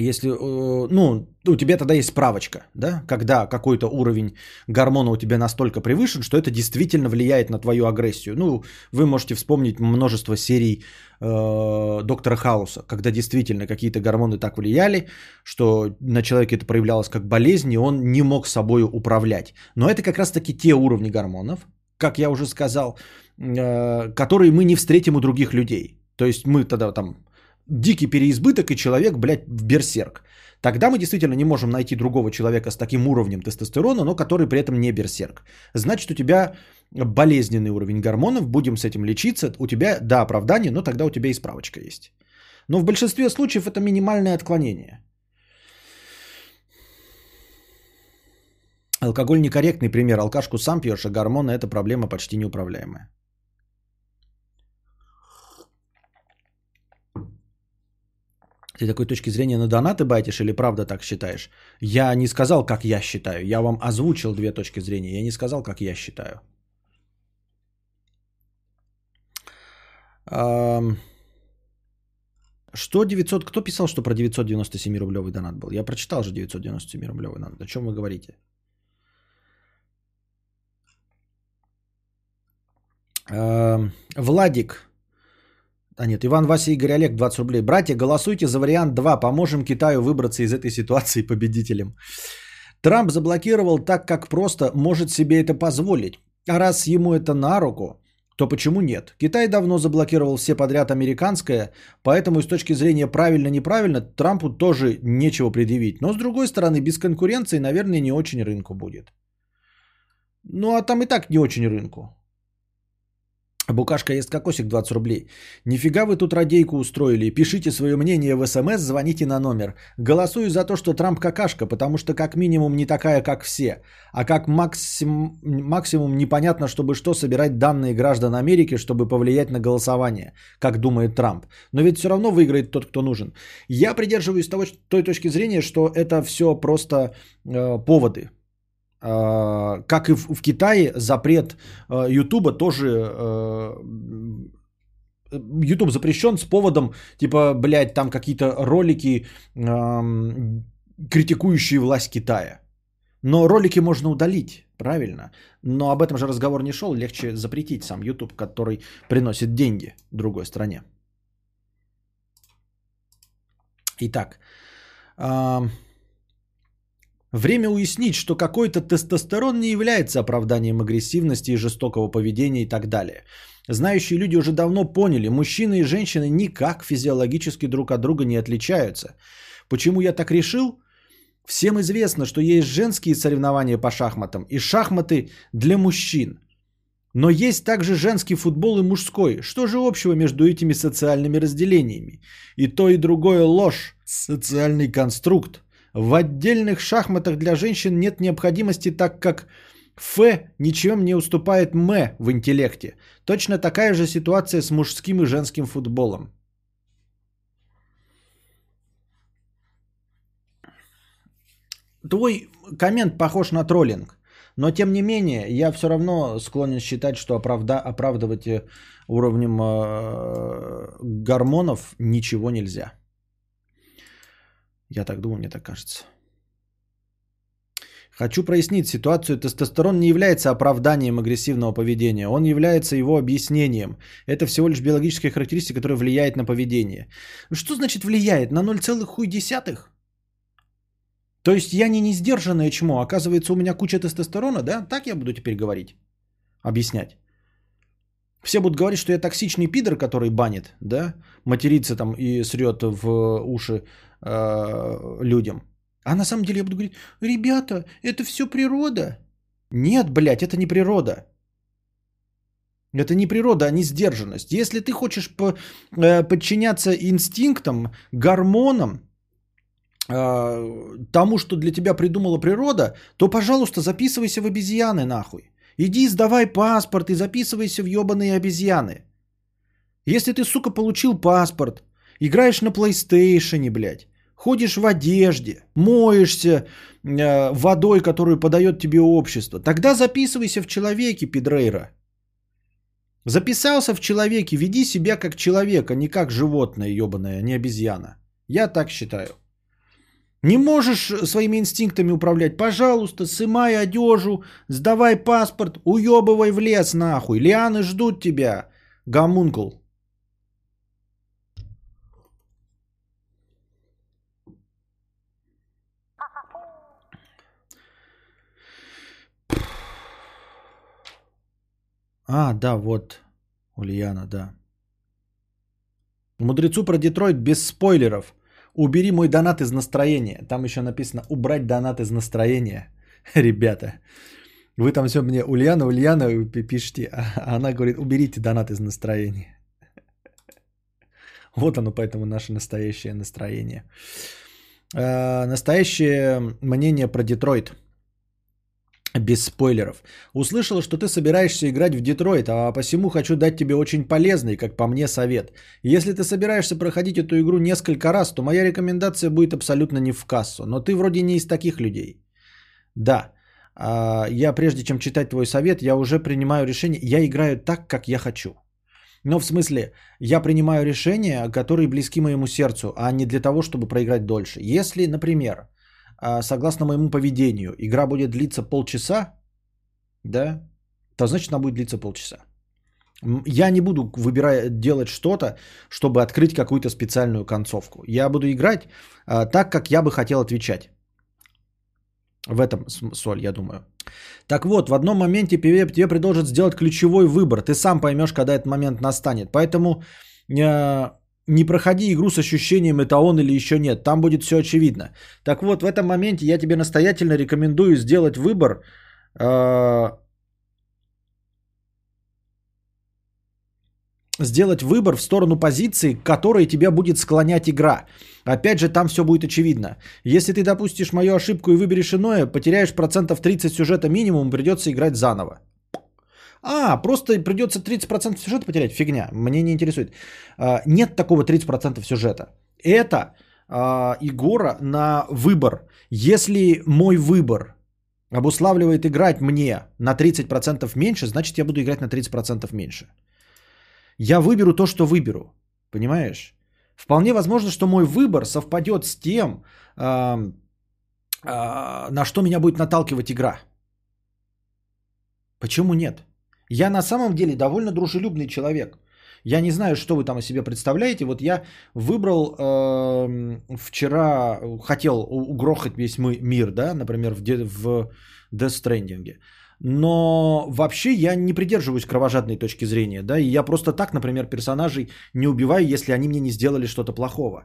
если, э, ну, у тебя тогда есть справочка, да, когда какой-то уровень гормона у тебя настолько превышен, что это действительно влияет на твою агрессию. Ну, вы можете вспомнить множество серий э, Доктора Хауса, когда действительно какие-то гормоны так влияли, что на человеке это проявлялось как болезнь, и он не мог собой управлять. Но это как раз-таки те уровни гормонов, как я уже сказал, э, которые мы не встретим у других людей. То есть мы тогда там дикий переизбыток и человек, блядь, в берсерк. Тогда мы действительно не можем найти другого человека с таким уровнем тестостерона, но который при этом не берсерк. Значит, у тебя болезненный уровень гормонов, будем с этим лечиться. У тебя, да, оправдание, но тогда у тебя и справочка есть. Но в большинстве случаев это минимальное отклонение. Алкоголь некорректный пример. Алкашку сам пьешь, а гормоны – это проблема почти неуправляемая. Ты такой точки зрения на донаты байтишь или правда так считаешь? Я не сказал, как я считаю. Я вам озвучил две точки зрения. Я не сказал, как я считаю. Что 900... Кто писал, что про 997 рублевый донат был? Я прочитал же 997 рублевый донат. О чем вы говорите? Владик а нет, Иван, Вася, Игорь, Олег, 20 рублей. Братья, голосуйте за вариант 2. Поможем Китаю выбраться из этой ситуации победителем. Трамп заблокировал так, как просто может себе это позволить. А раз ему это на руку, то почему нет? Китай давно заблокировал все подряд американское, поэтому с точки зрения правильно-неправильно Трампу тоже нечего предъявить. Но с другой стороны, без конкуренции, наверное, не очень рынку будет. Ну а там и так не очень рынку. Букашка ест кокосик 20 рублей. Нифига вы тут радейку устроили. Пишите свое мнение в СМС, звоните на номер. Голосую за то, что Трамп какашка, потому что как минимум не такая, как все. А как максим... максимум непонятно, чтобы что собирать данные граждан Америки, чтобы повлиять на голосование, как думает Трамп. Но ведь все равно выиграет тот, кто нужен. Я придерживаюсь того, той точки зрения, что это все просто э, поводы как и в Китае, запрет а, Ютуба тоже... YouTube а, запрещен с поводом, типа, блядь, там какие-то ролики, критикующие власть Китая. Но ролики можно удалить, правильно. Но об этом же разговор не шел. Легче запретить сам YouTube, который приносит деньги другой стране. Итак, Время уяснить, что какой-то тестостерон не является оправданием агрессивности и жестокого поведения и так далее. Знающие люди уже давно поняли, мужчины и женщины никак физиологически друг от друга не отличаются. Почему я так решил? Всем известно, что есть женские соревнования по шахматам и шахматы для мужчин. Но есть также женский футбол и мужской. Что же общего между этими социальными разделениями? И то, и другое ложь. Социальный конструкт, в отдельных шахматах для женщин нет необходимости, так как Ф ничем не уступает М в интеллекте. Точно такая же ситуация с мужским и женским футболом. Твой коммент похож на троллинг. Но тем не менее, я все равно склонен считать, что оправда, оправдывать э, уровнем э, гормонов ничего нельзя. Я так думаю, мне так кажется. Хочу прояснить ситуацию. Тестостерон не является оправданием агрессивного поведения. Он является его объяснением. Это всего лишь биологическая характеристика, которая влияет на поведение. Что значит влияет? На 0,1? То есть я не несдержанное чмо. Оказывается, у меня куча тестостерона, да? Так я буду теперь говорить. Объяснять. Все будут говорить, что я токсичный пидор, который банит, да? Матерится там и срет в уши э, людям. А на самом деле я буду говорить, ребята, это все природа. Нет, блядь, это не природа. Это не природа, а не сдержанность. Если ты хочешь по, э, подчиняться инстинктам, гормонам, э, тому, что для тебя придумала природа, то, пожалуйста, записывайся в обезьяны нахуй. Иди сдавай паспорт и записывайся в ебаные обезьяны. Если ты, сука, получил паспорт, играешь на PlayStation, блядь, ходишь в одежде, моешься э, водой, которую подает тебе общество, тогда записывайся в человеке, Педрейра. Записался в человеке, веди себя как человек, а не как животное ебаное, а не обезьяна. Я так считаю. Не можешь своими инстинктами управлять? Пожалуйста, сымай одежу, сдавай паспорт, уебывай в лес нахуй. Лианы ждут тебя, гомункул. А, да, вот. Ульяна, да. Мудрецу про Детройт без спойлеров. Убери мой донат из настроения. Там еще написано убрать донат из настроения. [LAUGHS] Ребята, вы там все мне Ульяна, Ульяна пишите, а она говорит, уберите донат из настроения. [LAUGHS] Вот оно, поэтому наше настоящее настроение. Э, настоящее мнение про Детройт – без спойлеров. Услышала, что ты собираешься играть в Детройт, а посему хочу дать тебе очень полезный, как по мне, совет. Если ты собираешься проходить эту игру несколько раз, то моя рекомендация будет абсолютно не в кассу. Но ты вроде не из таких людей. Да, а, я прежде чем читать твой совет, я уже принимаю решение. Я играю так, как я хочу. Но в смысле, я принимаю решения, которые близки моему сердцу, а не для того, чтобы проиграть дольше. Если, например, согласно моему поведению, игра будет длиться полчаса, да, то значит она будет длиться полчаса. Я не буду выбирать делать что-то, чтобы открыть какую-то специальную концовку. Я буду играть а, так, как я бы хотел отвечать. В этом соль, я думаю. Так вот, в одном моменте тебе, тебе предложат сделать ключевой выбор. Ты сам поймешь, когда этот момент настанет. Поэтому э, не проходи игру с ощущением, это он или еще нет. Там будет все очевидно. Так вот, в этом моменте я тебе настоятельно рекомендую сделать выбор. Э, сделать выбор в сторону позиции, к которой тебя будет склонять игра. Опять же, там все будет очевидно. Если ты допустишь мою ошибку и выберешь иное, потеряешь процентов 30 сюжета минимум, придется играть заново. А, просто придется 30% сюжета потерять. Фигня, мне не интересует. А, нет такого 30% сюжета. Это а, Игора на выбор. Если мой выбор обуславливает играть мне на 30% меньше, значит я буду играть на 30% меньше. Я выберу то, что выберу. Понимаешь? Вполне возможно, что мой выбор совпадет с тем, на что меня будет наталкивать игра. Почему нет? Я на самом деле довольно дружелюбный человек. Я не знаю, что вы там о себе представляете. Вот я выбрал э, вчера, хотел угрохать весь мой мир, да, например, в, в Death Stranding. Но вообще я не придерживаюсь кровожадной точки зрения, да, и я просто так, например, персонажей не убиваю, если они мне не сделали что-то плохого.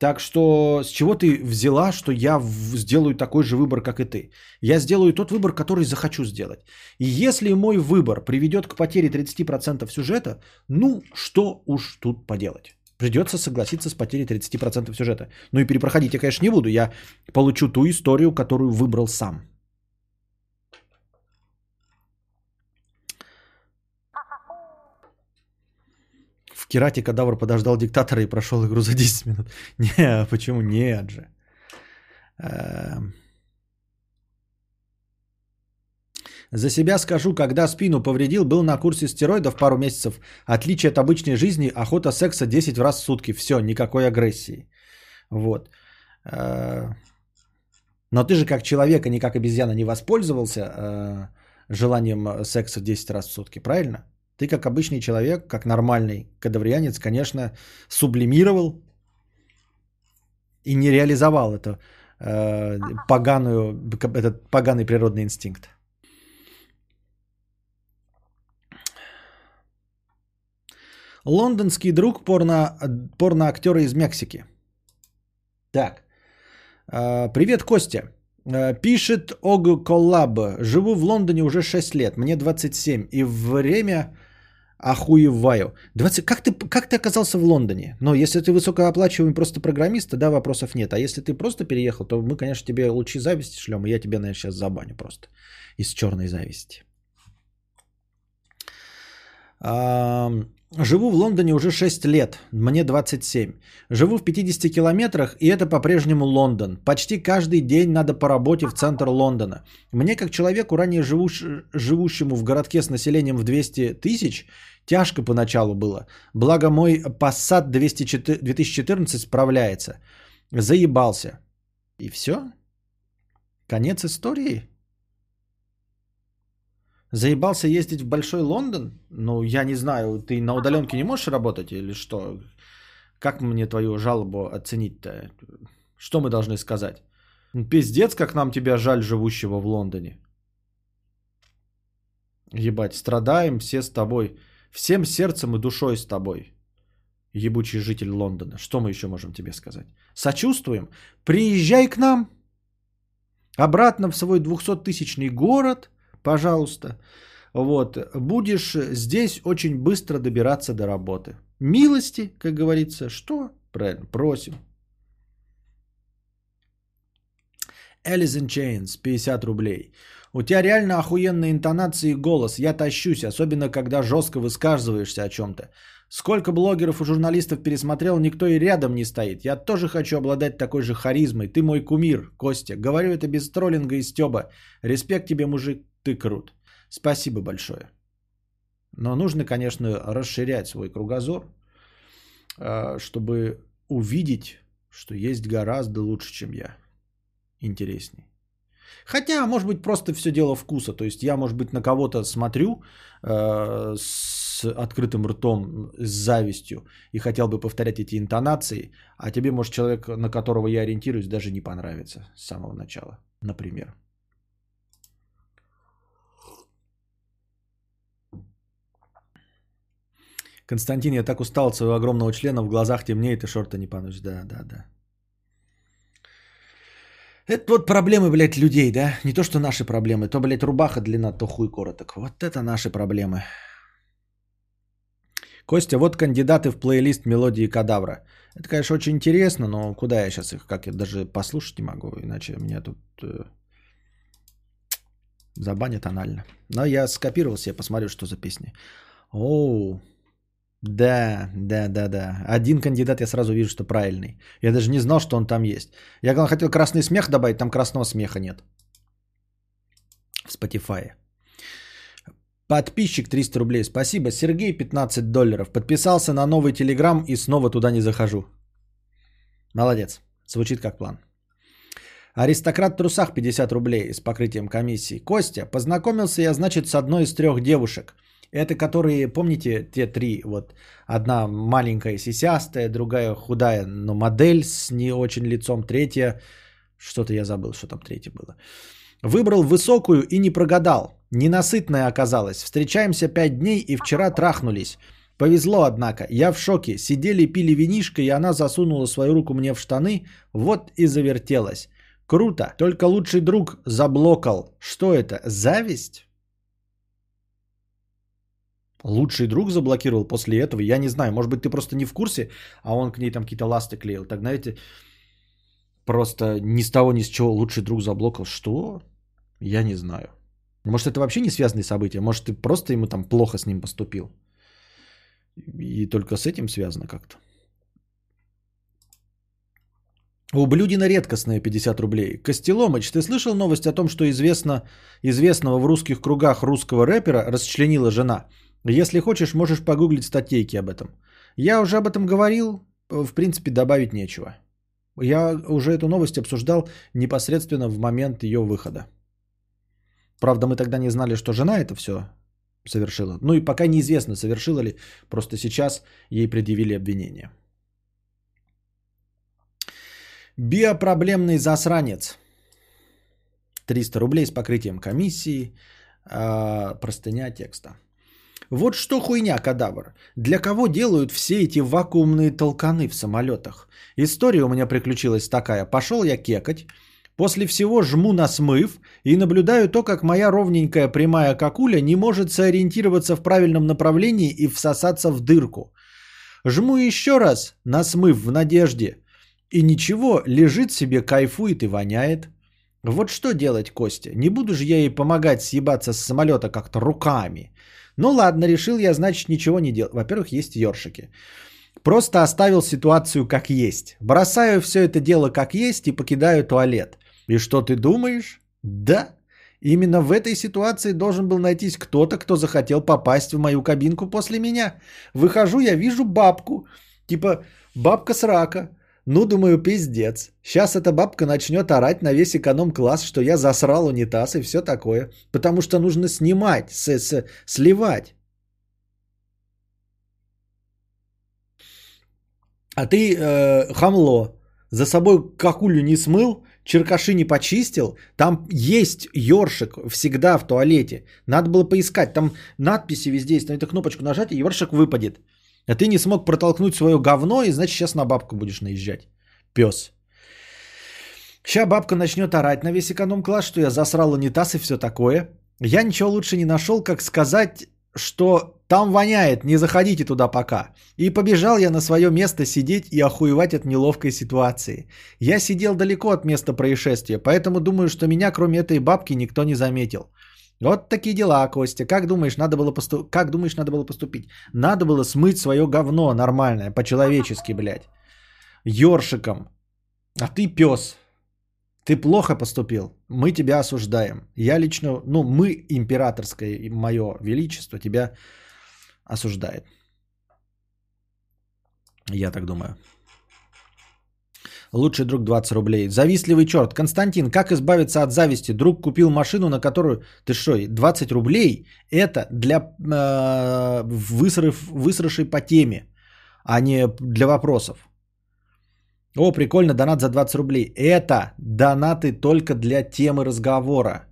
Так что с чего ты взяла, что я сделаю такой же выбор, как и ты? Я сделаю тот выбор, который захочу сделать. И если мой выбор приведет к потере 30% сюжета, ну что уж тут поделать. Придется согласиться с потерей 30% сюжета. Ну и перепроходить я, конечно, не буду. Я получу ту историю, которую выбрал сам. Кирати Кадавр подождал диктатора и прошел игру за 10 минут. [LAUGHS] Не, почему? Нет же. Эм. За себя скажу, когда спину повредил, был на курсе стероидов пару месяцев. Отличие от обычной жизни, охота секса 10 раз в сутки. Все, никакой агрессии. Вот. Э, но ты же как человек, а не как обезьяна не воспользовался э, желанием секса 10 раз в сутки, правильно? Ты как обычный человек, как нормальный кадаврианец, конечно, сублимировал и не реализовал это э, поганую, этот поганый природный инстинкт. Лондонский друг порно, порноактера из Мексики. Так. Э, привет, Костя. Э, пишет Ог Коллаб. Живу в Лондоне уже 6 лет. Мне 27. И время охуеваю. 20... Как, ты, как ты оказался в Лондоне? Но если ты высокооплачиваемый просто программист, да, вопросов нет. А если ты просто переехал, то мы, конечно, тебе лучи зависти шлем, и я тебя, наверное, сейчас забаню просто из черной зависти. Живу в Лондоне уже 6 лет, мне 27. Живу в 50 километрах, и это по-прежнему Лондон. Почти каждый день надо по работе в центр Лондона. Мне, как человеку, ранее живуш... живущему в городке с населением в 200 тысяч, тяжко поначалу было. Благо мой Passat 2014 справляется. Заебался. И все? Конец истории? Заебался ездить в Большой Лондон? Ну, я не знаю, ты на удаленке не можешь работать или что? Как мне твою жалобу оценить-то? Что мы должны сказать? Ну, пиздец, как нам тебя жаль, живущего в Лондоне. Ебать, страдаем все с тобой. Всем сердцем и душой с тобой. Ебучий житель Лондона. Что мы еще можем тебе сказать? Сочувствуем. Приезжай к нам. Обратно в свой 200-тысячный город – пожалуйста. Вот, будешь здесь очень быстро добираться до работы. Милости, как говорится, что? Правильно, просим. Alice in Chains, 50 рублей. У тебя реально охуенные интонации и голос. Я тащусь, особенно когда жестко высказываешься о чем-то. Сколько блогеров и журналистов пересмотрел, никто и рядом не стоит. Я тоже хочу обладать такой же харизмой. Ты мой кумир, Костя. Говорю это без троллинга и стеба. Респект тебе, мужик, ты крут. Спасибо большое. Но нужно, конечно, расширять свой кругозор, а, чтобы увидеть, что есть гораздо лучше, чем я. Интересней. Хотя, может быть, просто все дело вкуса. То есть я, может быть, на кого-то смотрю э, с открытым ртом, с завистью и хотел бы повторять эти интонации, а тебе, может, человек, на которого я ориентируюсь, даже не понравится с самого начала, например. Константин, я так устал от своего огромного члена, в глазах темнеет и шорты не поносишь. Да, да, да. Это вот проблемы, блядь, людей, да? Не то, что наши проблемы. То, блядь, рубаха длина, то хуй короток. Вот это наши проблемы. Костя, вот кандидаты в плейлист мелодии кадавра. Это, конечно, очень интересно, но куда я сейчас их, как я даже послушать не могу, иначе меня тут э, забанят анально. Но я скопировал себе, посмотрю, что за песни. Оу, да, да, да, да. Один кандидат я сразу вижу, что правильный. Я даже не знал, что он там есть. Я, главное, хотел красный смех добавить, там красного смеха нет. В Spotify. Подписчик 300 рублей. Спасибо. Сергей 15 долларов. Подписался на новый телеграм и снова туда не захожу. Молодец. Звучит как план. Аристократ в трусах 50 рублей с покрытием комиссии. Костя, познакомился я, значит, с одной из трех девушек – это которые, помните, те три, вот одна маленькая сисястая, другая худая, но модель с не очень лицом, третья, что-то я забыл, что там третья было. Выбрал высокую и не прогадал. Ненасытная оказалась. Встречаемся пять дней и вчера трахнулись. Повезло, однако. Я в шоке. Сидели, пили винишко, и она засунула свою руку мне в штаны. Вот и завертелась. Круто. Только лучший друг заблокал. Что это? Зависть? Лучший друг заблокировал после этого, я не знаю, может быть, ты просто не в курсе, а он к ней там какие-то ласты клеил. Так, знаете, просто ни с того, ни с чего лучший друг заблокал. Что? Я не знаю. Может, это вообще не связанные события? Может, ты просто ему там плохо с ним поступил? И только с этим связано как-то. Ублюдина редкостная 50 рублей. Костеломыч, ты слышал новость о том, что известно, известного в русских кругах русского рэпера расчленила жена? Если хочешь, можешь погуглить статейки об этом. Я уже об этом говорил, в принципе, добавить нечего. Я уже эту новость обсуждал непосредственно в момент ее выхода. Правда, мы тогда не знали, что жена это все совершила. Ну и пока неизвестно, совершила ли, просто сейчас ей предъявили обвинение. Биопроблемный засранец. 300 рублей с покрытием комиссии. Э, простыня текста. Вот что хуйня, кадавр. Для кого делают все эти вакуумные толканы в самолетах? История у меня приключилась такая. Пошел я кекать, после всего жму на смыв и наблюдаю то, как моя ровненькая прямая какуля не может сориентироваться в правильном направлении и всосаться в дырку. Жму еще раз на смыв в надежде. И ничего, лежит себе, кайфует и воняет. Вот что делать, Костя? Не буду же я ей помогать съебаться с самолета как-то руками. Ну ладно, решил я, значит, ничего не делать. Во-первых, есть ёршики. Просто оставил ситуацию как есть. Бросаю все это дело как есть и покидаю туалет. И что ты думаешь? Да, именно в этой ситуации должен был найтись кто-то, кто захотел попасть в мою кабинку после меня. Выхожу, я вижу бабку. Типа бабка с рака. Ну, думаю, пиздец. Сейчас эта бабка начнет орать на весь эконом-класс, что я засрал унитаз и все такое. Потому что нужно снимать, с- с- сливать. А ты, э, хамло, за собой какулю не смыл, черкаши не почистил, там есть ёршик всегда в туалете. Надо было поискать, там надписи везде есть, на эту кнопочку нажать, и ёршик выпадет. А ты не смог протолкнуть свое говно, и значит сейчас на бабку будешь наезжать. Пес. Сейчас бабка начнет орать на весь эконом-класс, что я засрал унитаз и все такое. Я ничего лучше не нашел, как сказать, что там воняет, не заходите туда пока. И побежал я на свое место сидеть и охуевать от неловкой ситуации. Я сидел далеко от места происшествия, поэтому думаю, что меня кроме этой бабки никто не заметил. Вот такие дела, Костя. Как думаешь, надо было, посту... как думаешь, надо было поступить? Надо было смыть свое говно нормальное, по-человечески, блядь. Ёршиком. А ты пес. Ты плохо поступил. Мы тебя осуждаем. Я лично, ну, мы, императорское мое величество, тебя осуждает. Я так думаю. Лучший друг 20 рублей. Завистливый черт. Константин, как избавиться от зависти? Друг купил машину, на которую... Ты что, 20 рублей? Это для э, высрыв, высрышей по теме, а не для вопросов. О, прикольно, донат за 20 рублей. Это донаты только для темы разговора.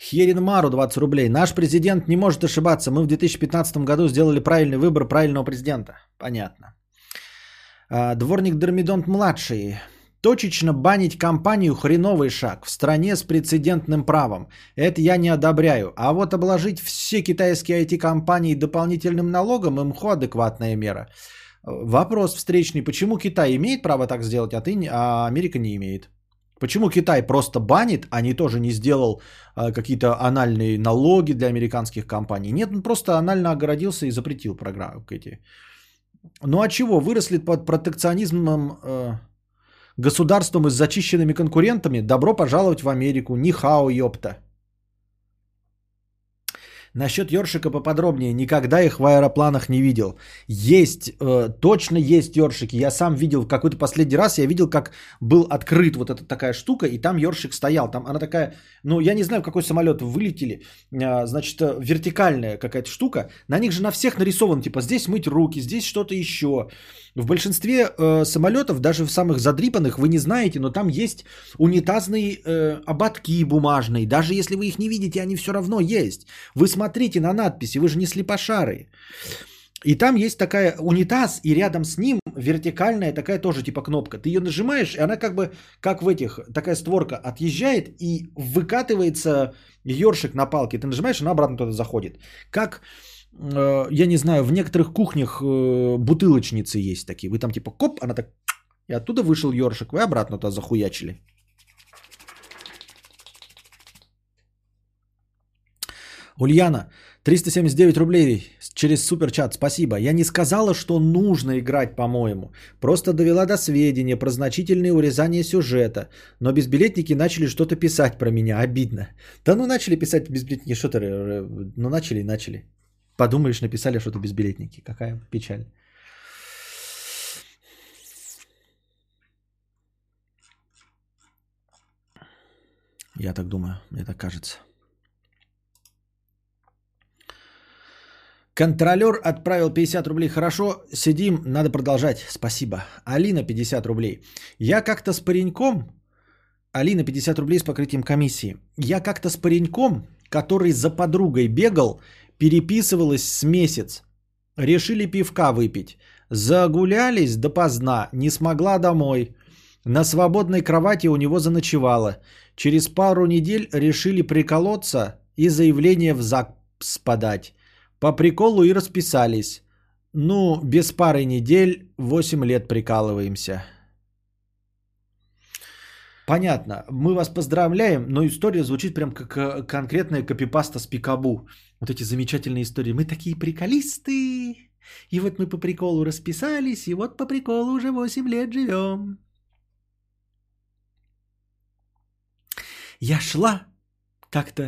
Херин Мару 20 рублей. Наш президент не может ошибаться. Мы в 2015 году сделали правильный выбор правильного президента. Понятно. А, Дворник Дормидонт младший. Точечно банить компанию хреновый шаг в стране с прецедентным правом. Это я не одобряю. А вот обложить все китайские IT-компании дополнительным налогом МХО адекватная мера. Вопрос встречный. Почему Китай имеет право так сделать, а, ты, а Америка не имеет? Почему Китай просто банит, а не тоже не сделал а, какие-то анальные налоги для американских компаний? Нет, он просто анально огородился и запретил программы эти. Ну а чего? Выросли под протекционизмом э, государством и с зачищенными конкурентами? Добро пожаловать в Америку. Нихао, ёпта. Насчет ёршика поподробнее. Никогда их в аэропланах не видел. Есть, э, точно есть ёршики. Я сам видел какой-то последний раз, я видел, как был открыт вот эта такая штука, и там ёршик стоял. Там она такая, ну я не знаю, в какой самолет вылетели. А, значит, э, вертикальная какая-то штука. На них же на всех нарисован, типа здесь мыть руки, здесь что-то еще. В большинстве э, самолетов, даже в самых задрипанных, вы не знаете, но там есть унитазные э, ободки бумажные. Даже если вы их не видите, они все равно есть. Вы смотрите на надписи, вы же не слепошары. И там есть такая унитаз, и рядом с ним вертикальная такая тоже типа кнопка. Ты ее нажимаешь, и она как бы, как в этих, такая створка отъезжает и выкатывается ёршик на палке. Ты нажимаешь, она обратно туда заходит. Как, я не знаю, в некоторых кухнях э, бутылочницы есть такие. Вы там типа коп, она так, и оттуда вышел ёршик, вы обратно туда захуячили. Ульяна, 379 рублей через суперчат, спасибо. Я не сказала, что нужно играть, по-моему. Просто довела до сведения про значительные урезания сюжета. Но безбилетники начали что-то писать про меня, обидно. Да ну начали писать безбилетники, что-то, э, ну начали начали. Подумаешь, написали что-то безбилетники, какая печаль. Я так думаю, мне так кажется. Контролер отправил 50 рублей. Хорошо, сидим, надо продолжать. Спасибо. Алина 50 рублей. Я как-то с пареньком... Алина 50 рублей с покрытием комиссии. Я как-то с пареньком, который за подругой бегал, переписывалась с месяц. Решили пивка выпить. Загулялись допоздна, не смогла домой. На свободной кровати у него заночевала. Через пару недель решили приколоться и заявление в ЗАГС подать. По приколу и расписались. Ну, без пары недель 8 лет прикалываемся. Понятно, мы вас поздравляем, но история звучит прям как э, конкретная копипаста с Пикабу. Вот эти замечательные истории. Мы такие приколисты, и вот мы по приколу расписались, и вот по приколу уже 8 лет живем. Я шла как-то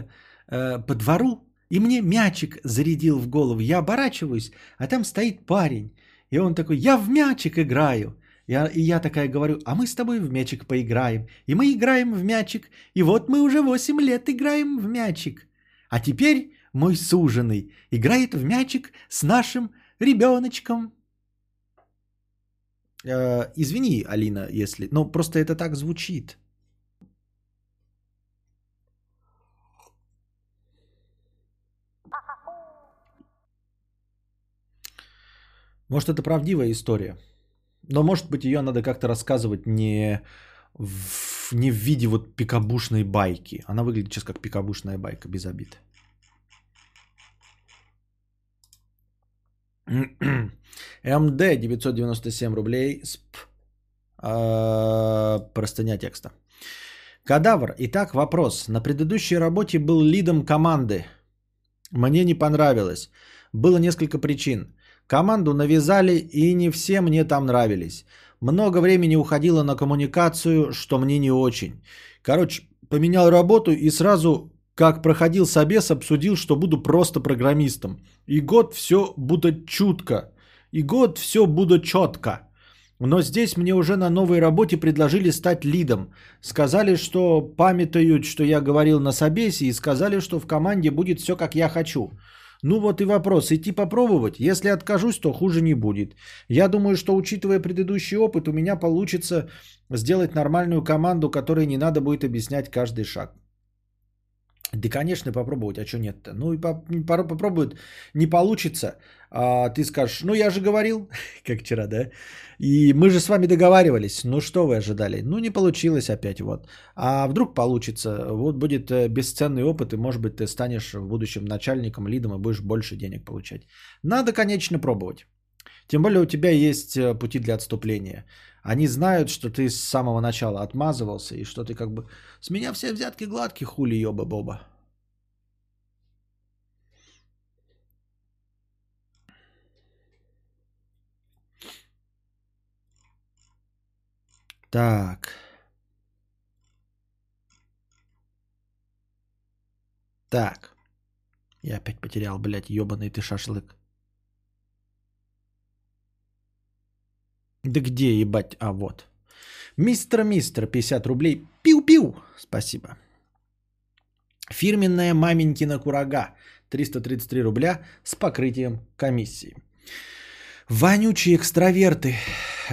э, по двору, и мне мячик зарядил в голову. Я оборачиваюсь, а там стоит парень. И он такой, я в мячик играю. Я, и я такая говорю, а мы с тобой в мячик поиграем. И мы играем в мячик. И вот мы уже 8 лет играем в мячик. А теперь мой суженый играет в мячик с нашим ребеночком. Э, извини, Алина, если... Но просто это так звучит. Может, это правдивая история. Но, может быть, ее надо как-то рассказывать не в, не в виде вот пикабушной байки. Она выглядит сейчас как пикабушная байка, без обид. МД 997 рублей. Сп. А, простыня текста. Кадавр. Итак, вопрос. На предыдущей работе был лидом команды. Мне не понравилось. Было несколько причин. Команду навязали, и не все мне там нравились. Много времени уходило на коммуникацию, что мне не очень. Короче, поменял работу и сразу, как проходил собес, обсудил, что буду просто программистом. И год все будто чутко. И год все буду четко. Но здесь мне уже на новой работе предложили стать лидом. Сказали, что памятают, что я говорил на собесе, и сказали, что в команде будет все, как я хочу. Ну вот и вопрос, идти попробовать? Если откажусь, то хуже не будет. Я думаю, что учитывая предыдущий опыт, у меня получится сделать нормальную команду, которой не надо будет объяснять каждый шаг. Да, конечно, попробовать, а что нет-то? Ну и попробуют, не получится. А ты скажешь, ну я же говорил, [LAUGHS] как вчера, да? И мы же с вами договаривались. Ну что вы ожидали? Ну не получилось опять вот. А вдруг получится? Вот будет э, бесценный опыт, и может быть ты станешь в будущем начальником, лидом и будешь больше денег получать. Надо, конечно, пробовать. Тем более у тебя есть э, пути для отступления. Они знают, что ты с самого начала отмазывался, и что ты как бы... С меня все взятки гладкие, хули ёба-боба. Так. Так. Я опять потерял, блядь, ебаный ты шашлык. Да где ебать? А вот. Мистер Мистер, 50 рублей. Пиу-пиу. Спасибо. Фирменная маменькина курага. 333 рубля с покрытием комиссии. Вонючие экстраверты.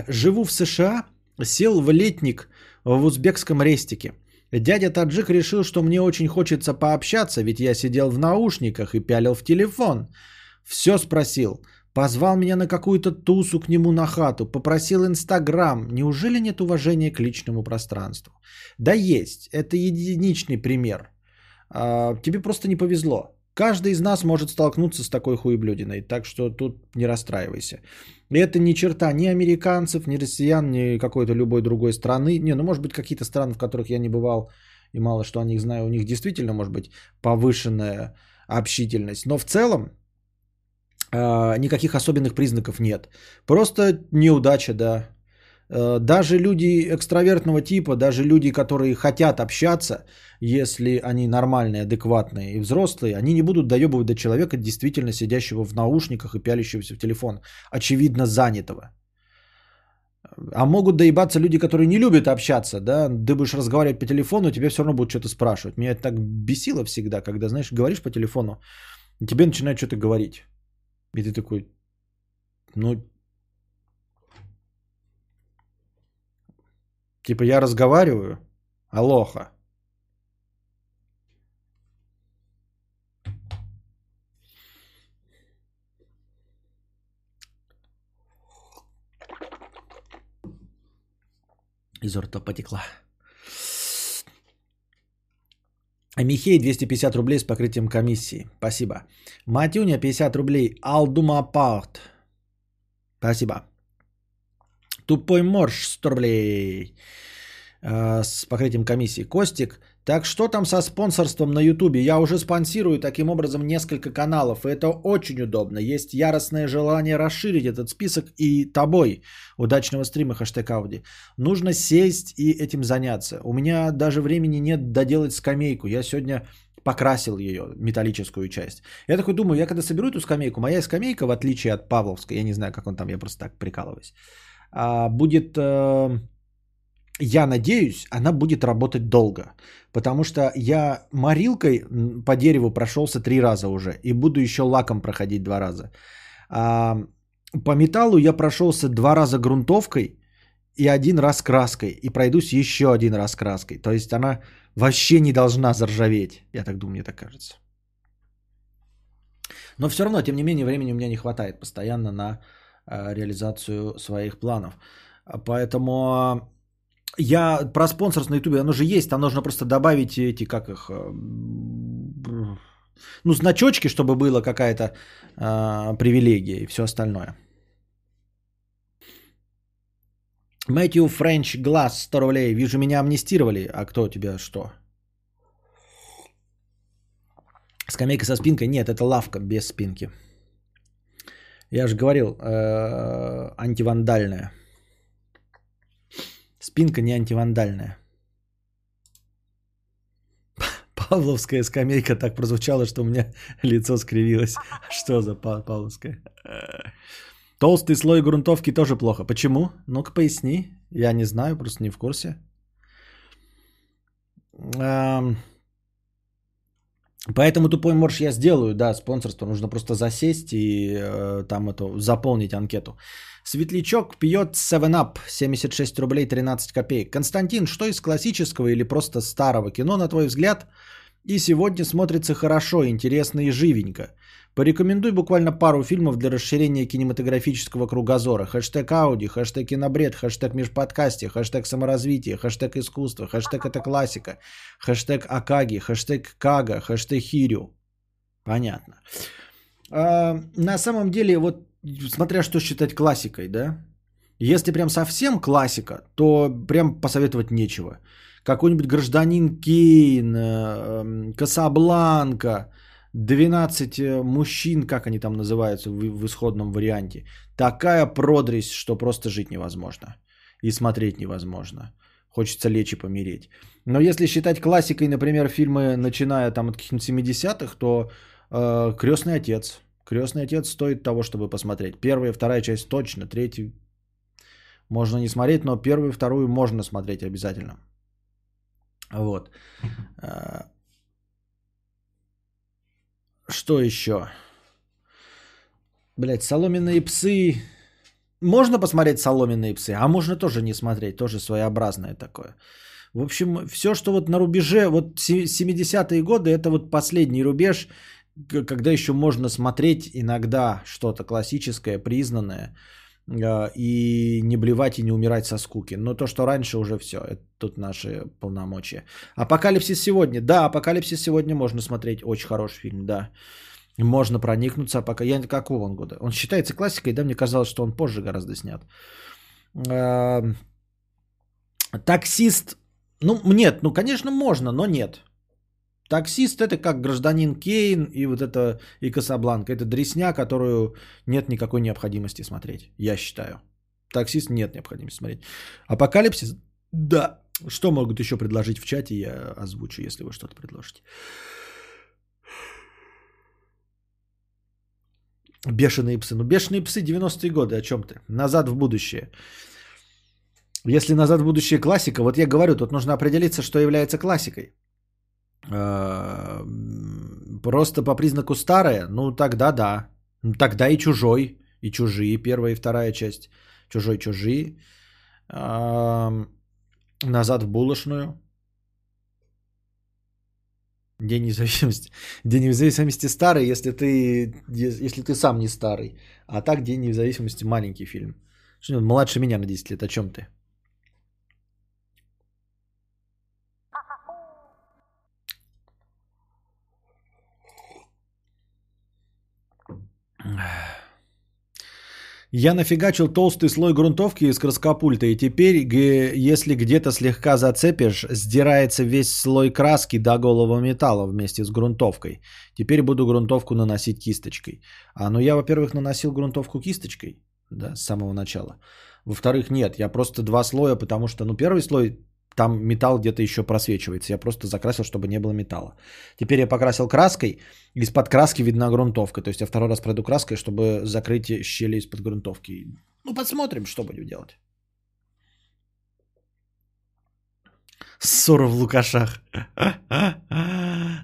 Живу в США, сел в летник в узбекском рестике. Дядя Таджик решил, что мне очень хочется пообщаться, ведь я сидел в наушниках и пялил в телефон. Все спросил. Позвал меня на какую-то тусу к нему на хату, попросил Инстаграм. Неужели нет уважения к личному пространству? Да есть, это единичный пример. А, тебе просто не повезло. Каждый из нас может столкнуться с такой хуеблюдиной, так что тут не расстраивайся. Это ни черта ни американцев, ни россиян, ни какой-то любой другой страны. Не, ну может быть какие-то страны, в которых я не бывал и мало что о них знаю, у них действительно может быть повышенная общительность. Но в целом а, никаких особенных признаков нет. Просто неудача, да. Э, даже люди экстравертного типа, даже люди, которые хотят общаться, если они нормальные, адекватные и взрослые, они не будут доебывать до человека, действительно сидящего в наушниках и пялящегося в телефон, очевидно занятого. А могут доебаться люди, которые не любят общаться, да, ты будешь разговаривать по телефону, тебе все равно будут что-то спрашивать. Меня это так бесило всегда, когда, знаешь, говоришь по телефону, тебе начинают что-то говорить. И ты такой, ну, типа я разговариваю, алоха. Из рта потекла. Михей 250 рублей с покрытием комиссии. Спасибо. Матюня 50 рублей. Алдумапарт. Спасибо. Тупой морж 100 рублей. э, с покрытием комиссии. Костик, так что там со спонсорством на Ютубе? Я уже спонсирую таким образом несколько каналов, и это очень удобно. Есть яростное желание расширить этот список и тобой. Удачного стрима, хэштег Ауди. Нужно сесть и этим заняться. У меня даже времени нет доделать скамейку. Я сегодня покрасил ее, металлическую часть. Я такой думаю, я когда соберу эту скамейку, моя скамейка, в отличие от Павловской, я не знаю, как он там, я просто так прикалываюсь, будет, э, я надеюсь, она будет работать долго. Потому что я морилкой по дереву прошелся три раза уже. И буду еще лаком проходить два раза. А по металлу я прошелся два раза грунтовкой и один раз краской. И пройдусь еще один раз краской. То есть она вообще не должна заржаветь. Я так думаю, мне так кажется. Но все равно, тем не менее, времени у меня не хватает постоянно на реализацию своих планов. Поэтому я про спонсорство на Ютубе, оно же есть, там нужно просто добавить эти, как их, э, ну, значочки, чтобы была какая-то э, привилегия и все остальное. Мэтью Френч Глаз 100 рублей. Вижу, меня амнистировали. А кто тебя что? Скамейка со спинкой? Нет, это лавка без спинки. Я же говорил, э, антивандальная. Спинка не антивандальная. [LAUGHS] Павловская скамейка так прозвучала, что у меня [LAUGHS] лицо скривилось. [LAUGHS] Что за Павловская? Толстый слой грунтовки тоже плохо. Почему? Ну-ка поясни. Я не знаю, просто не в курсе. Поэтому тупой морж я сделаю, да, спонсорство. Нужно просто засесть и э, там это заполнить анкету. Светлячок пьет 7-Up, 76 рублей 13 копеек. Константин, что из классического или просто старого кино, на твой взгляд, и сегодня смотрится хорошо, интересно и живенько? Порекомендуй буквально пару фильмов для расширения кинематографического кругозора. Хэштег Ауди, хэштег кинобред, хэштег межподкасте, хэштег саморазвитие, хэштег искусство, хэштег это классика, хэштег Акаги, хэштег Кага, хэштег Хирю. Понятно. А, на самом деле, вот смотря что считать классикой, да? Если прям совсем классика, то прям посоветовать нечего. Какой-нибудь гражданин Кейн, э, Касабланка, 12 э, мужчин, как они там называются в, в исходном варианте. Такая продресь, что просто жить невозможно. И смотреть невозможно. Хочется лечь и помереть. Но если считать классикой, например, фильмы, начиная там от каких-нибудь 70-х, то э, Крестный отец. Крестный отец стоит того, чтобы посмотреть. Первая, вторая часть точно, третью можно не смотреть, но первую вторую можно смотреть обязательно. Вот. Что еще? Блять, соломенные псы. Можно посмотреть соломенные псы, а можно тоже не смотреть, тоже своеобразное такое. В общем, все, что вот на рубеже, вот 70-е годы, это вот последний рубеж, когда еще можно смотреть иногда что-то классическое, признанное, и не блевать и не умирать со скуки. Но то, что раньше уже все, это тут наши полномочия. Апокалипсис сегодня. Да, Апокалипсис сегодня можно смотреть. Очень хороший фильм, да. Можно проникнуться. Пока... Я какого он года? Он считается классикой, да? Мне казалось, что он позже гораздо снят. А, таксист. Ну, нет, ну, конечно, можно, но нет. Таксист это как гражданин Кейн и вот это и Касабланка. Это дресня, которую нет никакой необходимости смотреть, я считаю. Таксист нет необходимости смотреть. Апокалипсис, да. Что могут еще предложить в чате, я озвучу, если вы что-то предложите. Бешеные псы. Ну, бешеные псы 90-е годы, о чем ты? Назад в будущее. Если назад в будущее классика, вот я говорю, тут нужно определиться, что является классикой. Э, просто по признаку старая, ну тогда да. Тогда и чужой, и чужие, первая и вторая часть. Чужой, чужие. Назад в булочную. День независимости. [LAUGHS] День независимости старый, если ты, если ты сам не старый. А так День независимости маленький фильм. Младше меня на 10 лет, о чем ты? Я нафигачил толстый слой грунтовки из краскопульта, и теперь, если где-то слегка зацепишь, сдирается весь слой краски до голого металла вместе с грунтовкой. Теперь буду грунтовку наносить кисточкой. А ну я, во-первых, наносил грунтовку кисточкой, да, с самого начала. Во-вторых, нет, я просто два слоя, потому что, ну, первый слой там металл где-то еще просвечивается. Я просто закрасил, чтобы не было металла. Теперь я покрасил краской, из-под краски видна грунтовка. То есть я второй раз пройду краской, чтобы закрыть щели из-под грунтовки. Ну, посмотрим, что будем делать. Ссора в Лукашах.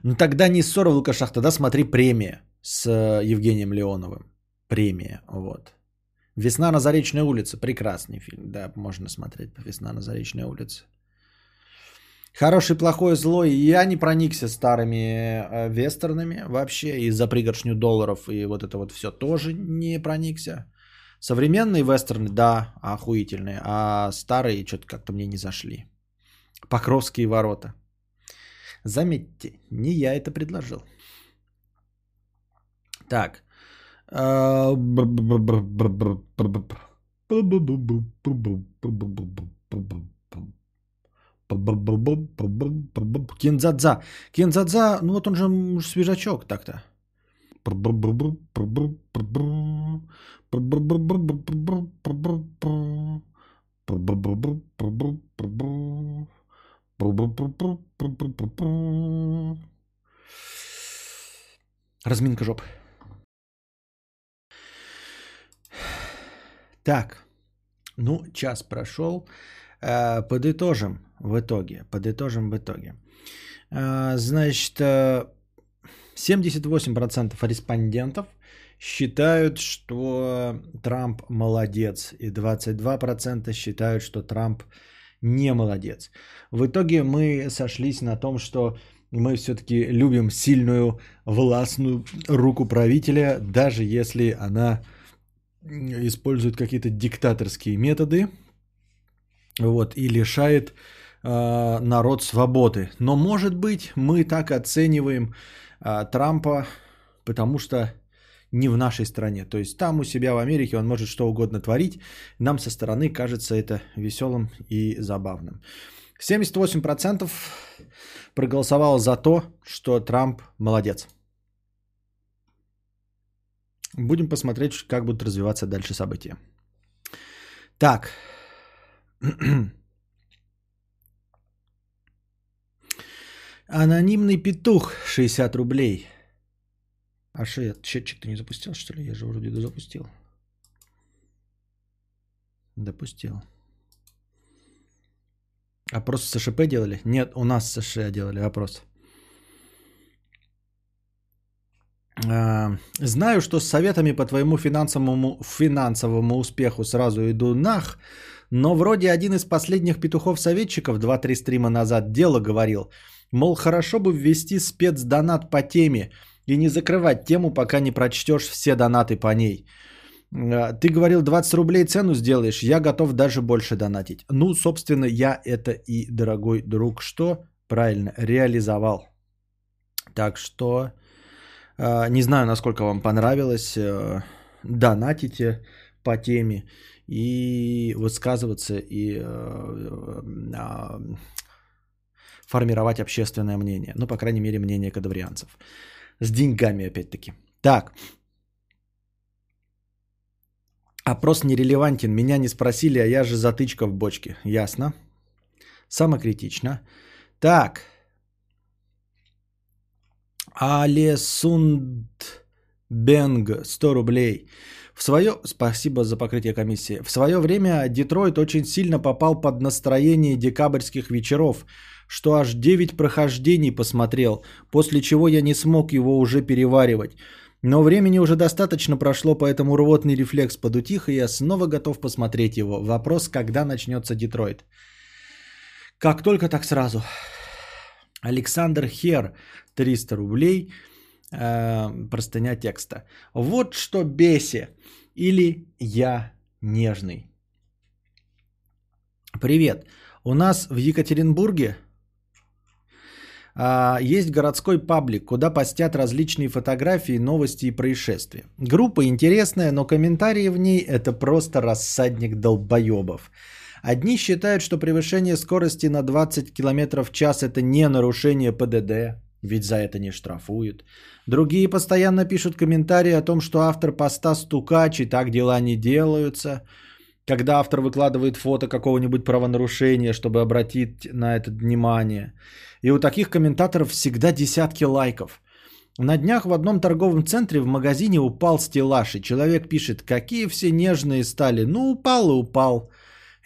Ну тогда не ссора в Лукашах, тогда смотри премия с Евгением Леоновым. Премия, вот. «Весна на Заречной улице». Прекрасный фильм, да, можно смотреть «Весна на Заречной улице». Хороший, плохой, злой. Я не проникся старыми э, вестернами вообще. И за пригоршню долларов и вот это вот все тоже не проникся. Современные вестерны, да, охуительные. А старые что-то как-то мне не зашли. Покровские ворота. Заметьте, не я это предложил. Так. Кензадза. Кензадза, ну вот он же свежачок так-то. Разминка жоп. Так, ну, час прошел. Э, подытожим в итоге. Подытожим в итоге. Э, значит, 78% э, респондентов считают, что Трамп молодец, и 22% считают, что Трамп не молодец. В итоге мы сошлись на том, что мы все-таки любим сильную властную руку правителя, даже если она использует какие-то диктаторские методы, вот, и лишает э, народ свободы. Но, может быть, мы так оцениваем э, Трампа, потому что не в нашей стране. То есть там у себя в Америке он может что угодно творить. Нам со стороны кажется это веселым и забавным. 78% проголосовало за то, что Трамп молодец. Будем посмотреть, как будут развиваться дальше события. Так, Анонимный петух 60 рублей. А что я счетчик-то не запустил, что ли? Я же вроде запустил. Допустил. Опрос с СШП делали? Нет, у нас с США делали опрос. А, знаю, что с советами по твоему финансовому, финансовому успеху сразу иду нах, но вроде один из последних петухов-советчиков 2-3 стрима назад дело говорил, мол, хорошо бы ввести спецдонат по теме и не закрывать тему, пока не прочтешь все донаты по ней. А, ты говорил, 20 рублей цену сделаешь, я готов даже больше донатить. Ну, собственно, я это и, дорогой друг, что правильно реализовал. Так что а, не знаю, насколько вам понравилось. Э, донатите по теме и высказываться и э, а, формировать общественное мнение. Ну, по крайней мере, мнение кадаврианцев. С деньгами, опять-таки. Так. Опрос нерелевантен. Меня не спросили, а я же затычка в бочке. Ясно. Самокритично. Так. Алесунд Бенг 100 рублей. В свое... Спасибо за покрытие комиссии. В свое время Детройт очень сильно попал под настроение декабрьских вечеров, что аж 9 прохождений посмотрел, после чего я не смог его уже переваривать. Но времени уже достаточно прошло, поэтому рвотный рефлекс подутих, и я снова готов посмотреть его. Вопрос, когда начнется Детройт. Как только, так сразу. Александр Хер, 300 рублей – э, простыня текста. Вот что беси. Или я нежный. Привет. У нас в Екатеринбурге А, есть городской паблик, куда постят различные фотографии, новости и происшествия. Группа интересная, но комментарии в ней это просто рассадник долбоебов. Одни считают, что превышение скорости на 20 км в час это не нарушение ПДД, ведь за это не штрафуют. Другие постоянно пишут комментарии о том, что автор поста стукач и так дела не делаются. Когда автор выкладывает фото какого-нибудь правонарушения, чтобы обратить на это внимание. И у таких комментаторов всегда десятки лайков. На днях в одном торговом центре в магазине упал стеллаж, и человек пишет, какие все нежные стали. Ну, упал и упал.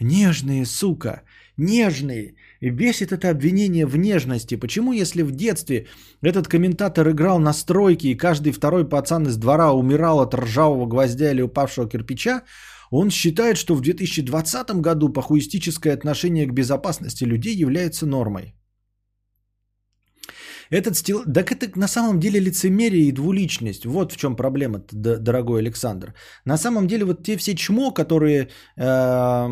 Нежные, сука, нежные. И бесит это обвинение в нежности. Почему, если в детстве этот комментатор играл на стройке, и каждый второй пацан из двора умирал от ржавого гвоздя или упавшего кирпича, он считает, что в 2020 году похуистическое отношение к безопасности людей является нормой. Этот стил... Так это на самом деле лицемерие и двуличность. Вот в чем проблема, дорогой Александр. На самом деле вот те все чмо, которые э,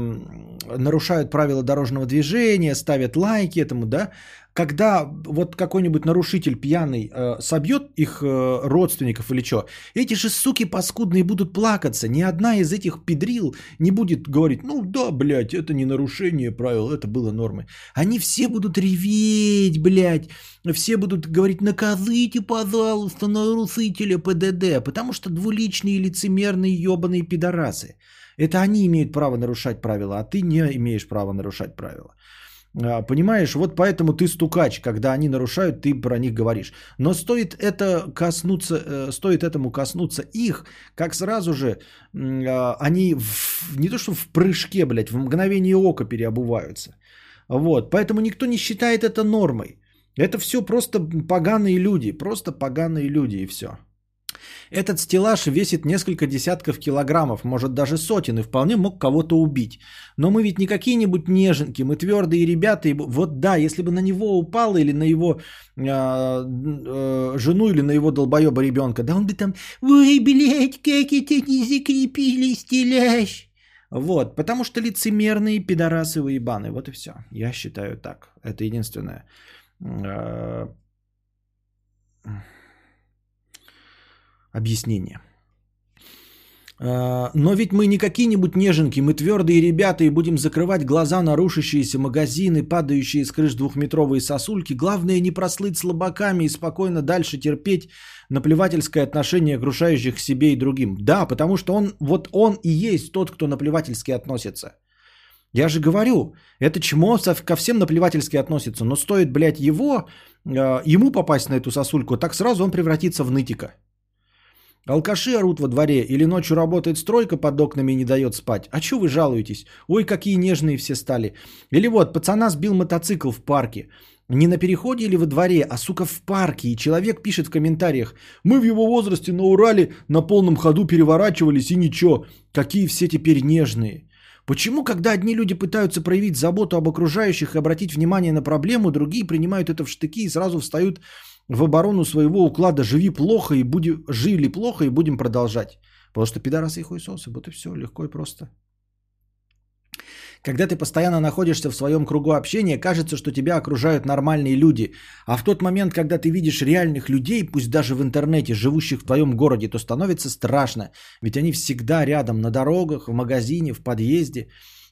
нарушают правила дорожного движения, ставят лайки этому, да, когда вот какой-нибудь нарушитель пьяный э, собьет их э, родственников или что, эти же суки паскудные будут плакаться. Ни одна из этих педрил не будет говорить, ну да, блядь, это не нарушение правил, это было нормой. Они все будут реветь, блядь, все будут говорить, накажите, пожалуйста, нарушителя ПДД, потому что двуличные лицемерные ебаные пидорасы. Это они имеют право нарушать правила, а ты не имеешь права нарушать правила. А, понимаешь, вот поэтому ты стукач, когда они нарушают, ты про них говоришь. Но стоит это коснуться, э, стоит этому коснуться их, как сразу же а, они в, не то что в прыжке, блядь, в мгновение ока переобуваются. Вот, поэтому никто не считает это нормой. Это все просто поганые люди, просто поганые люди и все. Этот стеллаж весит несколько десятков килограммов, может даже сотен, и вполне мог кого-то убить. Но мы ведь не какие-нибудь неженки, мы твердые ребята. И вот да, если бы на него упало или на его э, э, жену или на его долбоеба ребенка, да он бы там, ой, блядь, как это не закрепили стеллаж. Вот, потому что лицемерные пидорасы выебаны. Вот и все. Я считаю так. Это единственное. Э, объяснение. А, но ведь мы не какие-нибудь неженки, мы твердые ребята и будем закрывать глаза на рушащиеся магазины, падающие с крыш двухметровые сосульки. Главное не прослыть слабаками и спокойно дальше терпеть наплевательское отношение окружающих к себе и другим. Да, потому что он, вот он и есть тот, кто наплевательски относится. Я же говорю, это чмо ко всем наплевательски относится, но стоит, блядь, его, а, ему попасть на эту сосульку, так сразу он превратится в нытика. Алкаши орут во дворе или ночью работает стройка под окнами и не дает спать. А чё вы жалуетесь? Ой, какие нежные все стали. Или вот, пацана сбил мотоцикл в парке. Не на переходе или во дворе, а сука в парке. И человек пишет в комментариях. Мы в его возрасте на Урале на полном ходу переворачивались и ничего. Какие все теперь нежные. Почему, когда одни люди пытаются проявить заботу об окружающих и обратить внимание на проблему, другие принимают это в штыки и сразу встают в оборону своего уклада «живи плохо и будем, жили плохо и будем продолжать». Потому что пидорасы и хуесосы, вот и все, легко и просто. Когда ты постоянно находишься в своем кругу общения, кажется, что тебя окружают нормальные люди. А в тот момент, когда ты видишь реальных людей, пусть даже в интернете, живущих в твоем городе, то становится страшно. Ведь они всегда рядом, на дорогах, в магазине, в подъезде.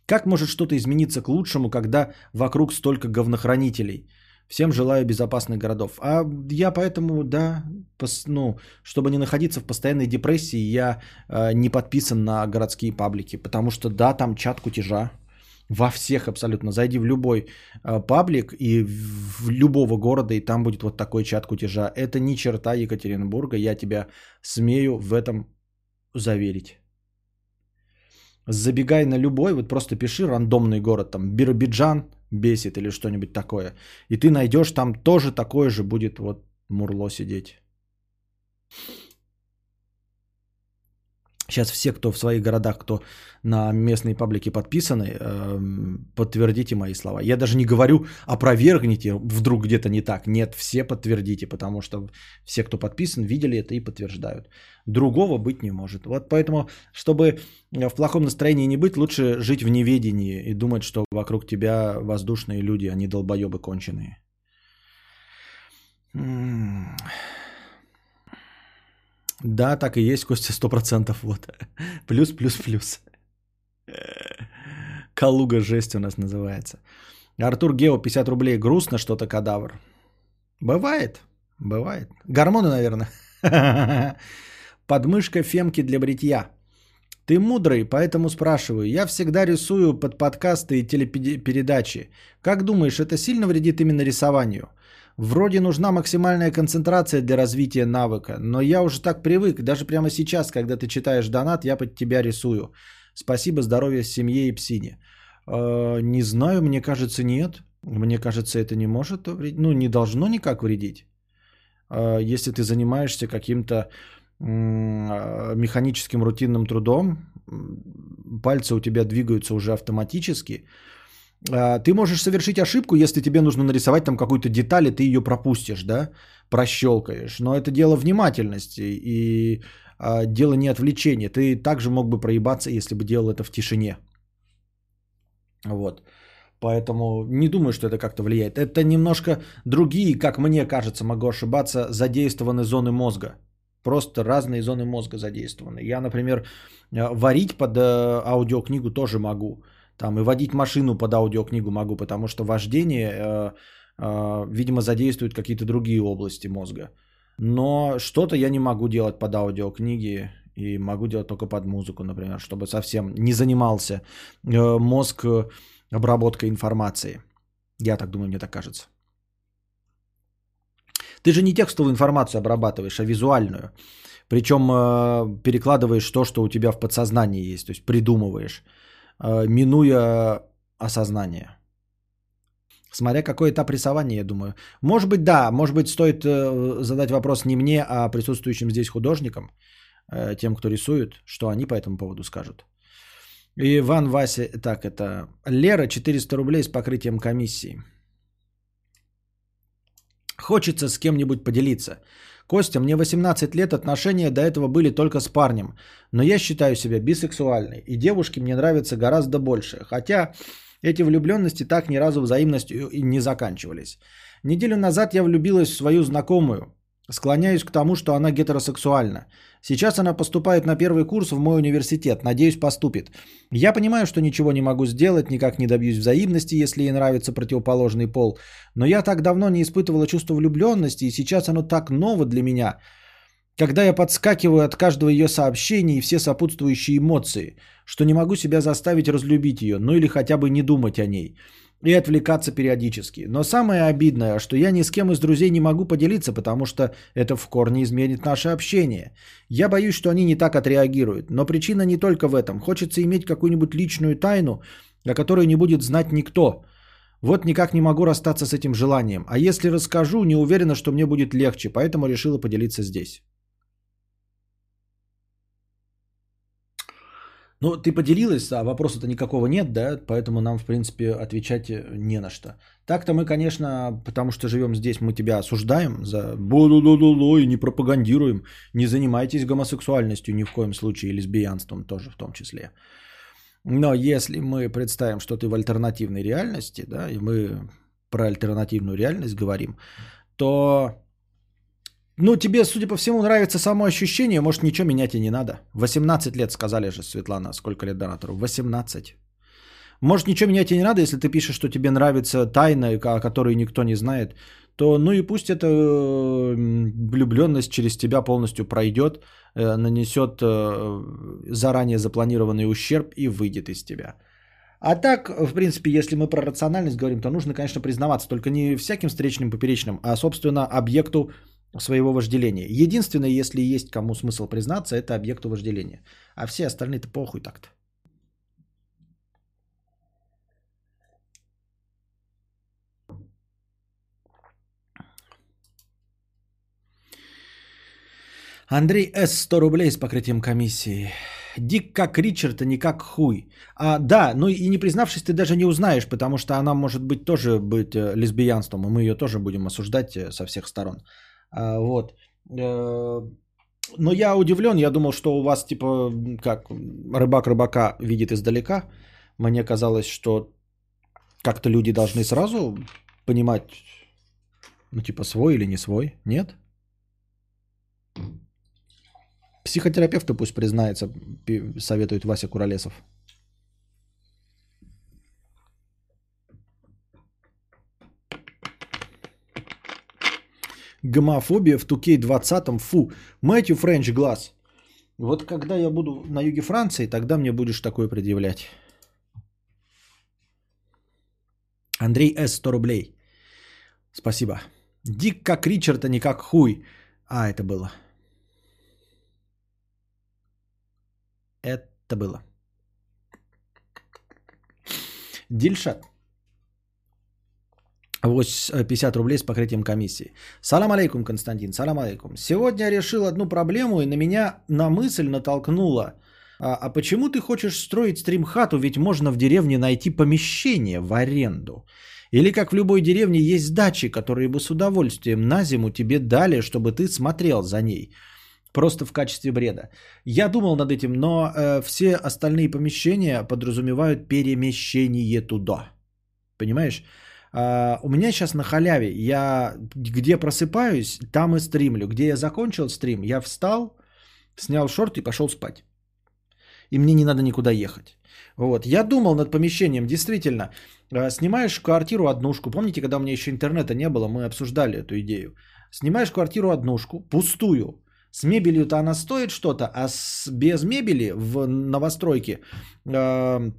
Как может что-то измениться к лучшему, когда вокруг столько говнохранителей? Всем желаю безопасных городов. А я поэтому, да, пос, ну, чтобы не находиться в постоянной депрессии, я э, не подписан на городские паблики, потому что, да, там чат кутежа. Во всех абсолютно. Зайди в любой э, паблик и в, в любого города, и там будет вот такой чат кутежа. Это ни черта Екатеринбурга, я тебя смею в этом заверить. Забегай на любой, вот просто пиши рандомный город, там Биробиджан, бесит или что-нибудь такое. И ты найдешь там тоже такое же будет вот мурло сидеть. Сейчас все, кто в своих городах, кто на местные паблики подписаны, эм, подтвердите мои слова. Я даже не говорю, опровергните, вдруг где-то не так. Нет, все подтвердите, потому что все, кто подписан, видели это и подтверждают. Другого быть не может. Вот поэтому, чтобы в плохом настроении не быть, лучше жить в неведении и думать, что вокруг тебя воздушные люди, а не долбоебы конченые. Да, так и есть, Костя, сто процентов. Вот. Плюс, плюс, плюс. Калуга жесть у нас называется. Артур Гео, 50 рублей. Грустно что-то, кадавр. Бывает. Бывает. Гормоны, наверное. [LAUGHS] Подмышка фемки для бритья. Ты мудрый, поэтому спрашиваю. Я всегда рисую под подкасты и телепередачи. Как думаешь, это сильно вредит именно рисованию? Вроде нужна максимальная концентрация для развития навыка, но я уже так привык, даже прямо сейчас, когда ты читаешь донат, я под тебя рисую. Спасибо, здоровья семье и псине. Э, не знаю, мне кажется, нет. Мне кажется, это не может вредить, ну, не должно никак вредить. Э, если ты занимаешься каким-то механическим рутинным трудом, пальцы у тебя двигаются уже автоматически, ты можешь совершить ошибку, если тебе нужно нарисовать там какую-то деталь, и ты ее пропустишь, да, прощелкаешь. Но это дело внимательности и а, дело не отвлечения. Ты также мог бы проебаться, если бы делал это в тишине. Вот. Поэтому не думаю, что это как-то влияет. Это немножко другие, как мне кажется, могу ошибаться, задействованы зоны мозга. Просто разные зоны мозга задействованы. Я, например, э, варить под э, аудиокнигу тоже могу. Там и водить машину под аудиокнигу могу, потому что вождение, э, видимо, задействует какие-то другие области мозга. Но что-то я не могу делать под аудиокниги и могу делать только под музыку, например, чтобы совсем не занимался мозг обработкой информации. Я так думаю, мне так кажется. Ты же не текстовую информацию обрабатываешь, а визуальную. Причем э, перекладываешь то, что у тебя в подсознании есть, то есть придумываешь, э, минуя осознание. Смотря какой этап рисования, я думаю. Может быть, да, может быть, стоит э, задать вопрос не мне, а присутствующим здесь художникам, э, тем, кто рисует, что они по этому поводу скажут. Иван Вася, так, это Лера, 400 рублей с покрытием комиссии. Хочется с кем-нибудь поделиться. Костя, мне 18 лет, отношения до этого были только с парнем. Но я считаю себя бисексуальной. И девушки мне нравятся гораздо больше. Хотя эти влюбленности так ни разу взаимностью и не заканчивались. Неделю назад я влюбилась в свою знакомую. Склоняюсь к тому, что она гетеросексуальна. Сейчас она поступает на первый курс в мой университет. Надеюсь, поступит. Я понимаю, что ничего не могу сделать, никак не добьюсь взаимности, если ей нравится противоположный пол. Но я так давно не испытывала чувство влюбленности, и сейчас оно так ново для меня. Когда я подскакиваю от каждого ее сообщения и все сопутствующие эмоции, что не могу себя заставить разлюбить ее, ну или хотя бы не думать о ней и отвлекаться периодически. Но самое обидное, что я ни с кем из друзей не могу поделиться, потому что это в корне изменит наше общение. Я боюсь, что они не так отреагируют. Но причина не только в этом. Хочется иметь какую-нибудь личную тайну, о которой не будет знать никто. Вот никак не могу расстаться с этим желанием. А если расскажу, не уверена, что мне будет легче, поэтому решила поделиться здесь. Ну, ты поделилась, а вопроса-то никакого нет, да, поэтому нам, в принципе, отвечать э, не на что. Так-то мы, конечно, потому что живем здесь, мы тебя осуждаем за бу и не пропагандируем. Не занимайтесь гомосексуальностью ни в коем случае, и лесбиянством тоже в том числе. Но если мы представим, что ты в альтернативной реальности, да, и мы про альтернативную реальность говорим, то ну, тебе, судя по всему, нравится само ощущение, может, ничего менять и не надо. 18 лет, сказали же, Светлана, сколько лет донатору? 18. Может, ничего менять и не надо, если ты пишешь, что тебе нравится тайна, о которой никто не знает, то ну и пусть эта влюбленность через тебя полностью пройдет, э, нанесет э, заранее запланированный ущерб и выйдет из тебя. А так, в принципе, если мы про рациональность говорим, то нужно, конечно, признаваться, только не всяким встречным поперечным, а, собственно, объекту своего вожделения. Единственное, если есть кому смысл признаться, это объекту вожделения. А все остальные-то похуй так-то. Андрей С. 100 рублей с покрытием комиссии. Дик как Ричард, а не как хуй. А, да, ну и не признавшись, ты даже не узнаешь, потому что она может быть тоже быть э, лесбиянством, и мы ее тоже будем осуждать э, со всех сторон. А, вот. Э, но я удивлен, я думал, что у вас типа как рыбак рыбака видит издалека. Мне казалось, что как-то люди должны сразу понимать, Ну, типа свой или не свой? Нет? Психотерапевту пусть признается, советует Вася Куролесов. Гомофобия в Тукей 20 Фу. Мэтью Френч глаз. Вот когда я буду на юге Франции, тогда мне будешь такое предъявлять. Андрей С. 100 рублей. Спасибо. Дик как Ричард, а не как хуй. А, это было. Это было. Дильшат. Вось, э, 50 рублей с покрытием комиссии. Салам алейкум, Константин, салам алейкум. Сегодня я решил одну проблему и на меня на мысль натолкнула. А, а почему ты хочешь строить стримхату, ведь можно в деревне найти помещение в аренду? Или как в любой деревне есть дачи, которые бы с удовольствием на зиму тебе дали, чтобы ты смотрел за ней. Просто в качестве бреда. Я думал над этим, но э, все остальные помещения подразумевают перемещение туда. Понимаешь? А, у меня сейчас на халяве. Я где просыпаюсь, там и стримлю. Где я закончил стрим, я встал, снял шорт и пошел спать. И мне не надо никуда ехать. Вот. Я думал над помещением. Действительно, э, снимаешь квартиру однушку. Помните, когда у меня еще интернета не было, мы обсуждали эту идею. Снимаешь квартиру однушку, пустую. С мебелью-то она стоит что-то, а с, без мебели в новостройке э,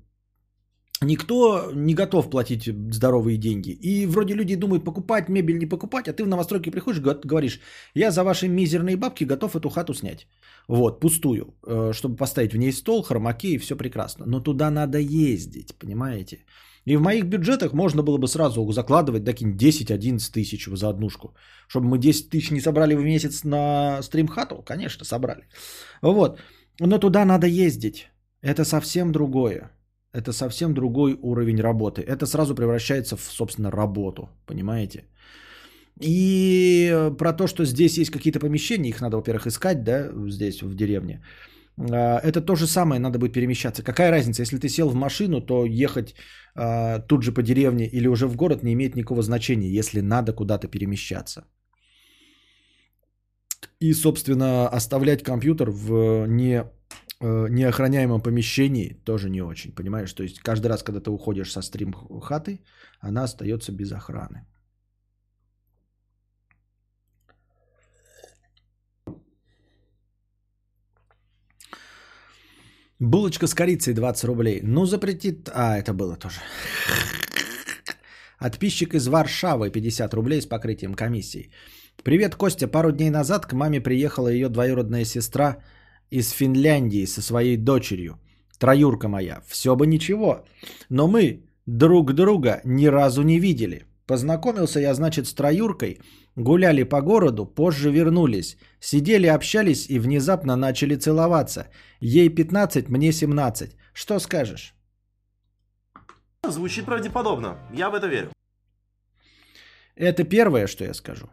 никто не готов платить здоровые деньги. И вроде люди думают, покупать мебель, не покупать, а ты в новостройке приходишь, го- говоришь, я за ваши мизерные бабки готов эту хату снять. Вот, пустую, э, чтобы поставить в ней стол, хромаки и все прекрасно. Но туда надо ездить, понимаете? И в моих бюджетах можно было бы сразу закладывать, какие 10-11 тысяч за однушку. Чтобы мы 10 тысяч не собрали в месяц на стримхату, конечно, собрали. Вот. Но туда надо ездить. Это совсем другое. Это совсем другой уровень работы. Это сразу превращается в, собственно, работу. Понимаете? И э, про то, что здесь есть какие-то помещения, их надо, во-первых, искать, да, здесь, в деревне. А, Это то же самое, надо будет перемещаться. Какая разница, если ты сел в машину, то ехать а, тут же по деревне или уже в город не имеет никакого значения, если надо куда-то перемещаться. И, собственно, оставлять компьютер в не, неохраняемом помещении тоже не очень, понимаешь? То есть каждый раз, когда ты уходишь со стрим хаты, она остается без охраны. Булочка с корицей 20 рублей. Ну, запретит... А, это было тоже. Отписчик из Варшавы 50 рублей с покрытием комиссии. Привет, Костя. Пару дней назад к маме приехала ее двоюродная сестра из Финляндии со своей дочерью. Троюрка моя. Все бы ничего. Но мы друг друга ни разу не видели. Познакомился я, значит, с троюркой. Гуляли по городу, позже вернулись. Сидели, общались и внезапно начали целоваться. Ей 15, мне 17. Что скажешь? Звучит правдеподобно. Я в это верю. Это первое, что я скажу.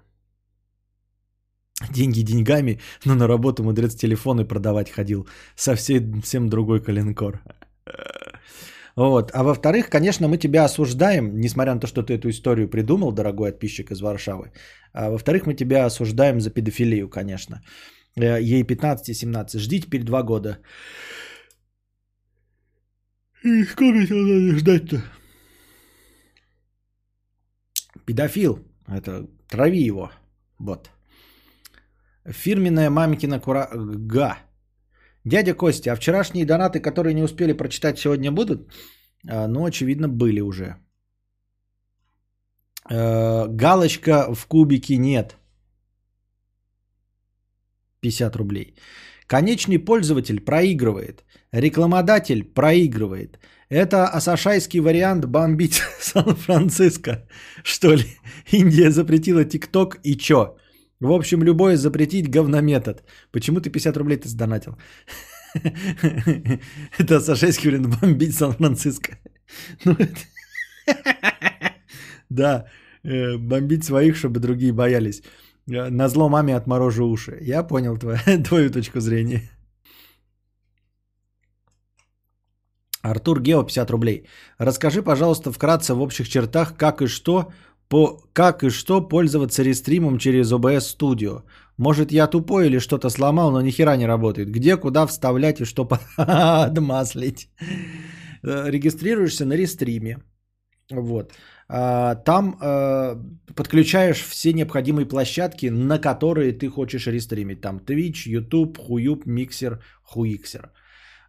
[LAUGHS] Деньги деньгами, но на работу мудрец телефоны продавать ходил. Совсем всем другой коленкор. Вот. А во-вторых, конечно, мы тебя осуждаем, несмотря на то, что ты эту историю придумал, дорогой подписчик из Варшавы. А во-вторых, мы тебя осуждаем за педофилию, конечно. Э, Ей 15-17. Ждите перед два года. И сколько еще надо ждать-то? Педофил. Это трави его. Вот. Фирменная мамкина курага. Дядя Костя, а вчерашние донаты, которые не успели прочитать, сегодня будут? А, Ну, очевидно, были уже. Э, Галочка в кубике нет. 50 рублей. Конечный пользователь проигрывает. Рекламодатель проигрывает. Это асашайский вариант бомбить [LAUGHS] Сан-Франциско. Что ли? Индия запретила ТикТок и чё? В общем, любое запретить говнометод. Почему ты 50 рублей ты сдонатил? [LAUGHS] Это асашайский вариант бомбить Сан-Франциско. Ну, [LAUGHS] Да, э, бомбить своих, чтобы другие боялись. Э, На зло маме отморожу уши. Я понял [LAUGHS] твою точку зрения. Артур Гео, 50 рублей. Расскажи, пожалуйста, вкратце в общих чертах, как и что по как и что пользоваться рестримом через OBS Studio. Может, я тупой или что-то сломал, но ни хера не работает. Где, куда вставлять и что [LAUGHS] подмаслить. Э, Регистрируешься на рестриме. Вот. А, Там э, подключаешь все необходимые площадки, на которые ты хочешь рестримить. Там Twitch, YouTube, Хуюб, Миксер, Хуиксер.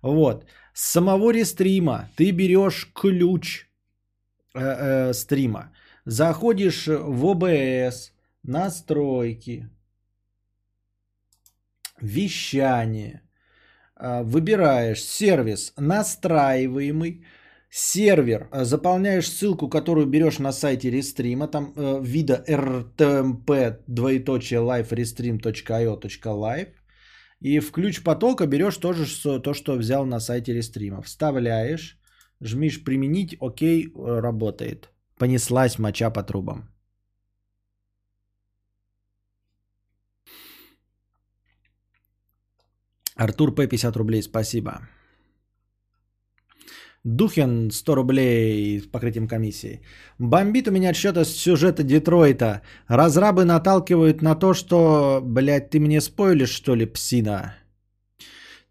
Вот. С самого рестрима ты берешь ключ э, э, стрима. Заходишь в ОБС, настройки, вещание, а, выбираешь сервис настраиваемый, сервер, а, заполняешь ссылку, которую берешь на сайте рестрима, там э, вида rtmp двоеточие live и в ключ потока берешь тоже то, что взял на сайте рестрима. Вставляешь, жмишь применить, окей, э, работает. Понеслась моча по трубам. Артур П. 50 рублей, спасибо. Духин 100 рублей с покрытием комиссии. Бомбит у меня отсчет от сюжета Детройта. Разрабы наталкивают на то, что, блядь, ты мне спойлишь, что ли, псина?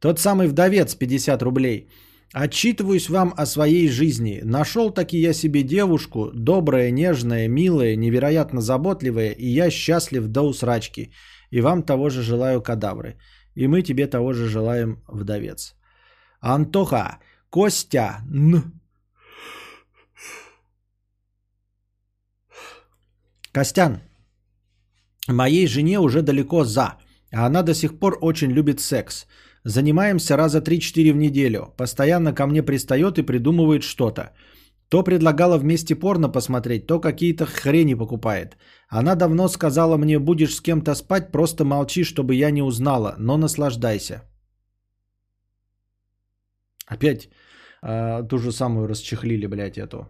Тот самый вдовец 50 рублей. Отчитываюсь вам о своей жизни. Нашел таки я себе девушку, добрая, нежная, милая, невероятно заботливая, и я счастлив до усрачки. И вам того же желаю кадавры. И мы тебе того же желаем, вдовец. Антоха, Костя, Н. Костян, моей жене уже далеко за, а она до сих пор очень любит секс. Занимаемся раза 3-4 в неделю. Постоянно ко мне пристает и придумывает что-то. То предлагала вместе порно посмотреть, то какие-то хрени покупает. Она давно сказала мне, будешь с кем-то спать, просто молчи, чтобы я не узнала, но наслаждайся. Опять э, ту же самую расчехлили, блядь, эту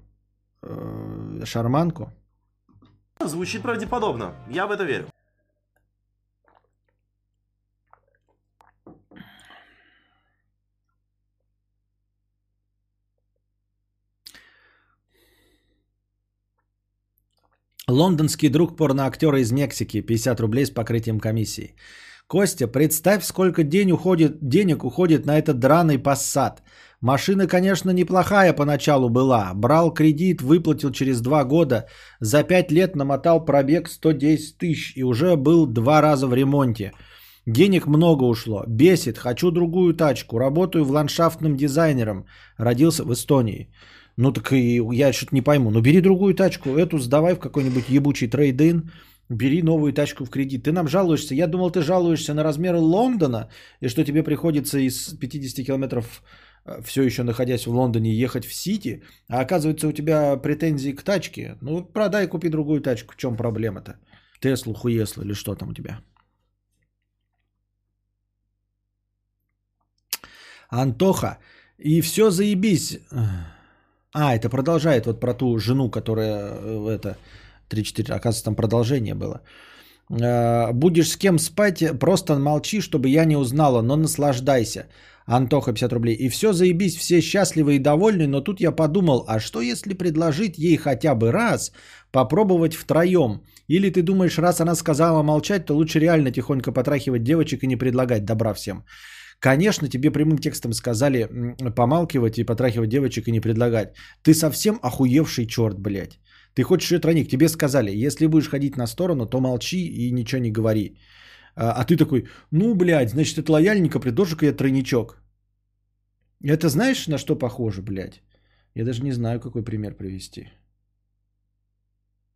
э, шарманку. Звучит правдеподобно. Я в это верю. Лондонский друг порноактера из Мексики, 50 рублей с покрытием комиссии. Костя, представь, сколько день уходит, денег уходит на этот драный пассат. Машина, конечно, неплохая поначалу была. Брал кредит, выплатил через два года. За пять лет намотал пробег 110 тысяч и уже был два раза в ремонте. Денег много ушло. Бесит. Хочу другую тачку. Работаю в ландшафтным дизайнером. Родился в Эстонии. Ну так и я что-то не пойму. Ну бери другую тачку. Эту сдавай в какой-нибудь ебучий трейдин. Бери новую тачку в кредит. Ты нам жалуешься. Я думал, ты жалуешься на размеры Лондона. И что тебе приходится из 50 километров все еще находясь в Лондоне, ехать в Сити, а оказывается у тебя претензии к тачке, ну продай, купи другую тачку, в чем проблема-то? Теслу, хуеслу или что там у тебя? Антоха, и все заебись. А, это продолжает вот про ту жену, которая э, это 3-4, оказывается, там продолжение было. Э, Будешь с кем спать, просто молчи, чтобы я не узнала, но наслаждайся. Антоха 50 рублей. И все заебись, все счастливы и довольны, но тут я подумал, а что если предложить ей хотя бы раз попробовать втроем? Или ты думаешь, раз она сказала молчать, то лучше реально тихонько потрахивать девочек и не предлагать добра всем? Конечно, тебе прямым текстом сказали помалкивать и потрахивать девочек и не предлагать. Ты совсем охуевший черт, блядь. Ты хочешь ее тройник, тебе сказали, если будешь ходить на сторону, то молчи и ничего не говори. А, а ты такой, ну, блядь, значит, это лояльненько, предложу-ка я тройничок. Это знаешь, на что похоже, блядь? Я даже не знаю, какой пример привести.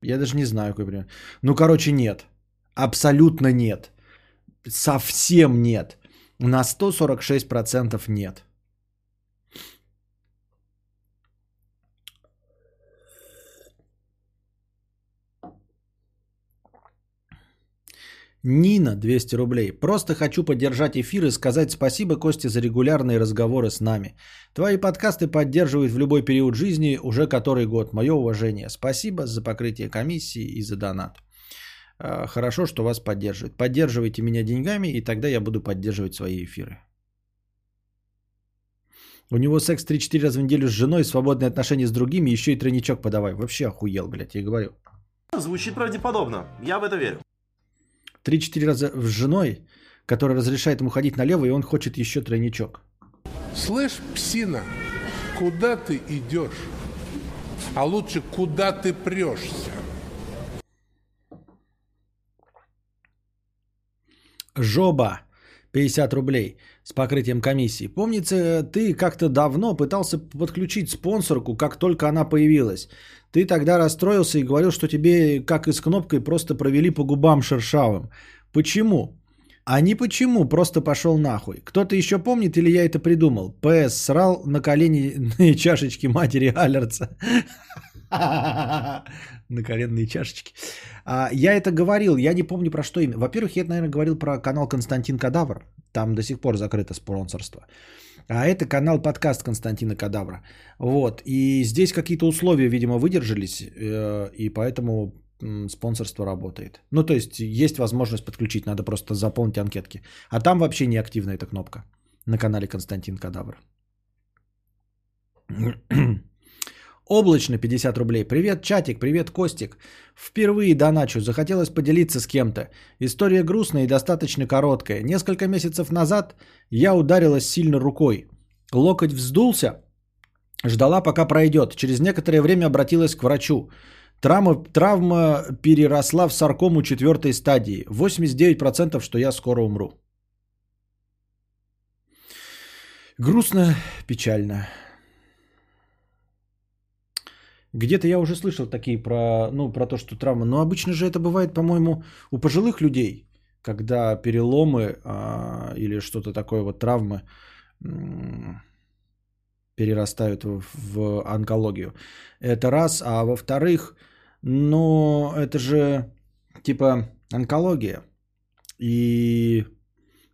Я даже не знаю, какой пример. Ну, короче, нет. Абсолютно нет. Совсем нет. На 146% нет. Нина, 200 рублей. Просто хочу поддержать эфир и сказать спасибо, Косте, за регулярные разговоры с нами. Твои подкасты поддерживают в любой период жизни уже который год. Мое уважение. Спасибо за покрытие комиссии и за донат. А, Хорошо, что вас поддерживают. Поддерживайте меня деньгами, и тогда я буду поддерживать свои эфиры. У него секс 3-4 раза в неделю с женой, свободные отношения с другими, еще и тройничок подавай. Вообще охуел, блядь, я говорю. Звучит правдеподобно. Я в это верю. 3-4 раза с женой, которая разрешает ему ходить налево, и он хочет еще тройничок. Слышь, псина, куда ты идешь? А лучше, куда ты прешься? Жоба. 50 рублей с покрытием комиссии. Помнится, ты как-то давно пытался подключить спонсорку, как только она появилась. Ты тогда расстроился и говорил, что тебе, как и с кнопкой, просто провели по губам шершавым. Почему? А не почему, просто пошел нахуй. Кто-то еще помнит или я это придумал? ПС срал на колени [LAUGHS] чашечки матери Алерца. [LAUGHS] На коленные чашечки. А, я это говорил, я не помню про что именно. Во-первых, я, наверное, говорил про канал Константин Кадавр. Там до сих пор закрыто спонсорство. А это канал подкаст Константина Кадавра. Вот. И здесь какие-то условия, видимо, выдержались. Э, и поэтому спонсорство работает. Ну, то есть, есть возможность подключить, надо просто заполнить анкетки. А там вообще не активна эта кнопка на канале Константин Кадавр. [CLEARS THROAT] [CLEARS THROAT] Облачно 50 рублей. Привет, чатик, привет, Костик. Впервые доначу, захотелось поделиться с кем-то. История грустная и достаточно короткая. Несколько месяцев назад я ударилась сильно рукой. Локоть вздулся, ждала пока пройдет. Через некоторое время обратилась к врачу. Травма, травма переросла в саркому четвертой стадии. 89% что я скоро умру. Грустно, печально. Где-то я уже слышал такие про, ну, про то, что травма. Но обычно же это бывает, по-моему, у пожилых людей, когда переломы а, или что-то такое, вот травмы перерастают в, в онкологию. Это раз. А во-вторых, ну, это же типа онкология. И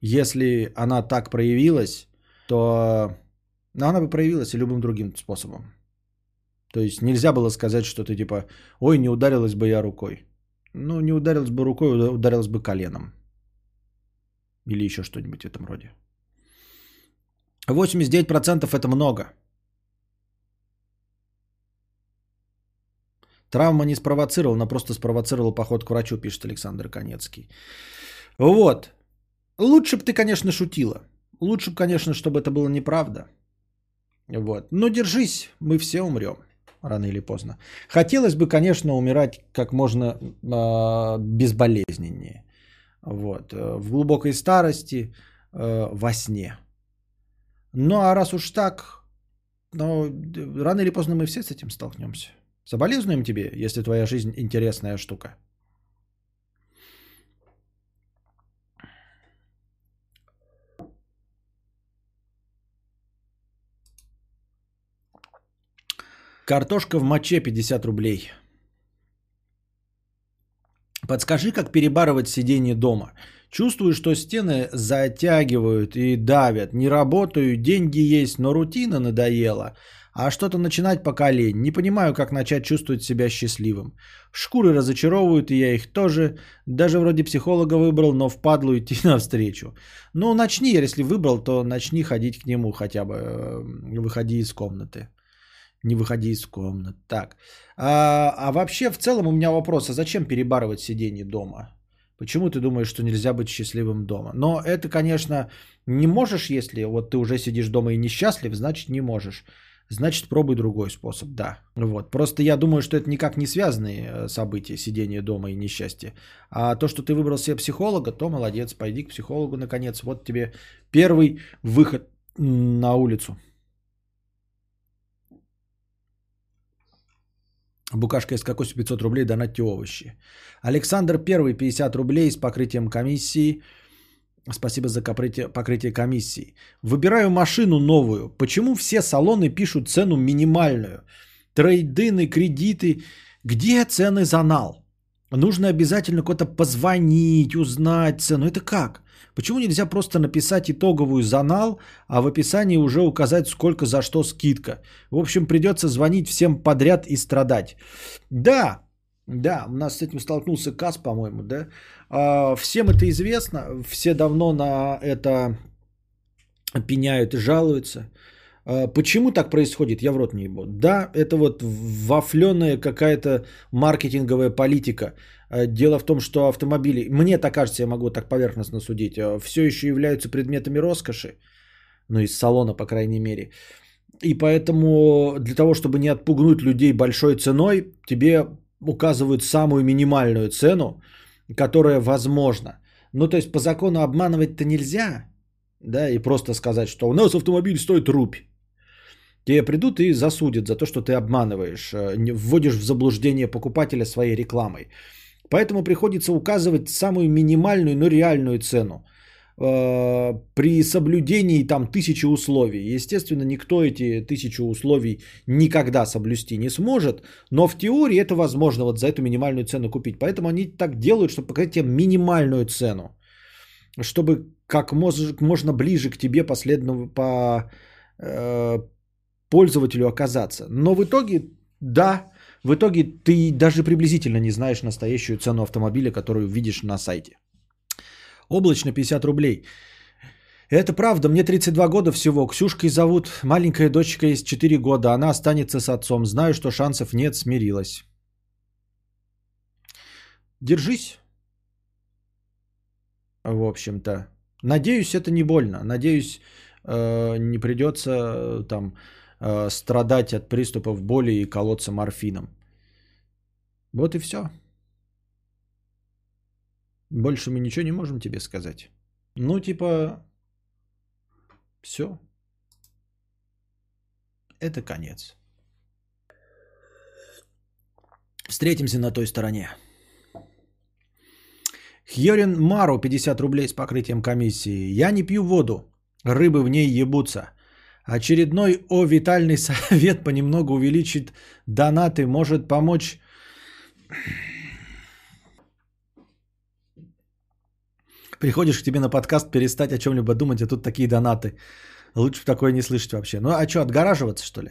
если она так проявилась, то ну, она бы проявилась и любым другим способом. То есть нельзя было сказать, что ты типа, ой, не ударилась бы я рукой. Ну, не ударилась бы рукой, ударилась бы коленом. Или еще что-нибудь в этом роде. 89% это много. Травма не спровоцировала, она просто спровоцировала поход к врачу, пишет Александр Конецкий. Вот. Лучше бы ты, конечно, шутила. Лучше бы, конечно, чтобы это было неправда. Вот. Но держись, мы все умрем рано или поздно. Хотелось бы, конечно, умирать как можно э, безболезненнее. Вот. Э, в глубокой старости, э, во сне. Ну а раз уж так, ну, рано или поздно мы все с этим столкнемся. Соболезнуем тебе, если твоя жизнь интересная штука. Картошка в моче 50 рублей. Подскажи, как перебарывать сидение дома. Чувствую, что стены затягивают и давят. Не работаю, деньги есть, но рутина надоела. А что-то начинать пока лень. Не понимаю, как начать чувствовать себя счастливым. Шкуры разочаровывают, и я их тоже. Даже вроде психолога выбрал, но впадлу идти [LAUGHS] навстречу. Ну, начни, если выбрал, то начни ходить к нему хотя бы. Э, выходи из комнаты. Не выходи из комнаты. Так. А, а вообще, в целом у меня вопрос, а зачем перебарывать сидение дома? Почему ты думаешь, что нельзя быть счастливым дома? Но это, конечно, не можешь, если вот ты уже сидишь дома и несчастлив, значит не можешь. Значит, пробуй другой способ, да. Вот. Просто я думаю, что это никак не связанные э, события, сидение дома и несчастье. А то, что ты выбрал себе психолога, то молодец, пойди к психологу наконец. Вот тебе первый выход на улицу. Букашка из кокоса 500 рублей, донатьте овощи. Александр Первый 50 рублей с покрытием комиссии. Спасибо за покрытие, покрытие комиссии. Выбираю машину новую. Почему все салоны пишут цену минимальную? Трейдины, кредиты. Где цены за нал? Нужно обязательно куда-то позвонить, узнать цену. Это как? Почему нельзя просто написать итоговую занал, а в описании уже указать, сколько за что скидка? В общем, придется звонить всем подряд и страдать. Да, да, у нас с этим столкнулся КАС, по-моему, да. А, всем это известно, все давно на это пеняют и жалуются. Э, Почему так происходит, я в рот не ебу. Да, это вот вафленая какая-то маркетинговая политика. Э, Дело в том, что автомобили, мне так кажется, я могу так поверхностно судить, все еще являются предметами роскоши. Ну, из салона, по крайней мере. И поэтому для того, чтобы не отпугнуть людей большой ценой, тебе указывают самую минимальную цену, которая возможна. Ну, то есть по закону обманывать-то нельзя, да, и просто сказать, что у нас автомобиль стоит рубь. Тебе придут и засудят за то, что ты обманываешь, э, вводишь в заблуждение покупателя своей рекламой. Поэтому приходится указывать самую минимальную, но реальную цену э, при соблюдении там тысячи условий. Естественно, никто эти тысячи условий никогда соблюсти не сможет, но в теории это возможно вот за эту минимальную цену купить. Поэтому они так делают, чтобы показать тебе минимальную цену, чтобы как мож- можно ближе к тебе последнему по э, пользователю оказаться. Но в итоге, да, в итоге ты даже приблизительно не знаешь настоящую цену автомобиля, которую видишь на сайте. Облачно 50 рублей. Это правда, мне 32 года всего. Ксюшкой зовут, маленькая дочка есть 4 года. Она останется с отцом. Знаю, что шансов нет, смирилась. Держись. В общем-то. Надеюсь, это не больно. Надеюсь, э, не придется э, там э, страдать от приступов боли и колоться морфином. Вот и все. Больше мы ничего не можем тебе сказать. Ну, типа, все. Это конец. Встретимся на той стороне. Хьорин Мару 50 рублей с покрытием комиссии. Я не пью воду. Рыбы в ней ебутся. Очередной О витальный совет понемногу увеличит донаты, может помочь Приходишь к тебе на подкаст перестать о чем-либо думать, а тут такие донаты. Лучше бы такое не слышать вообще. Ну а что, отгораживаться что ли?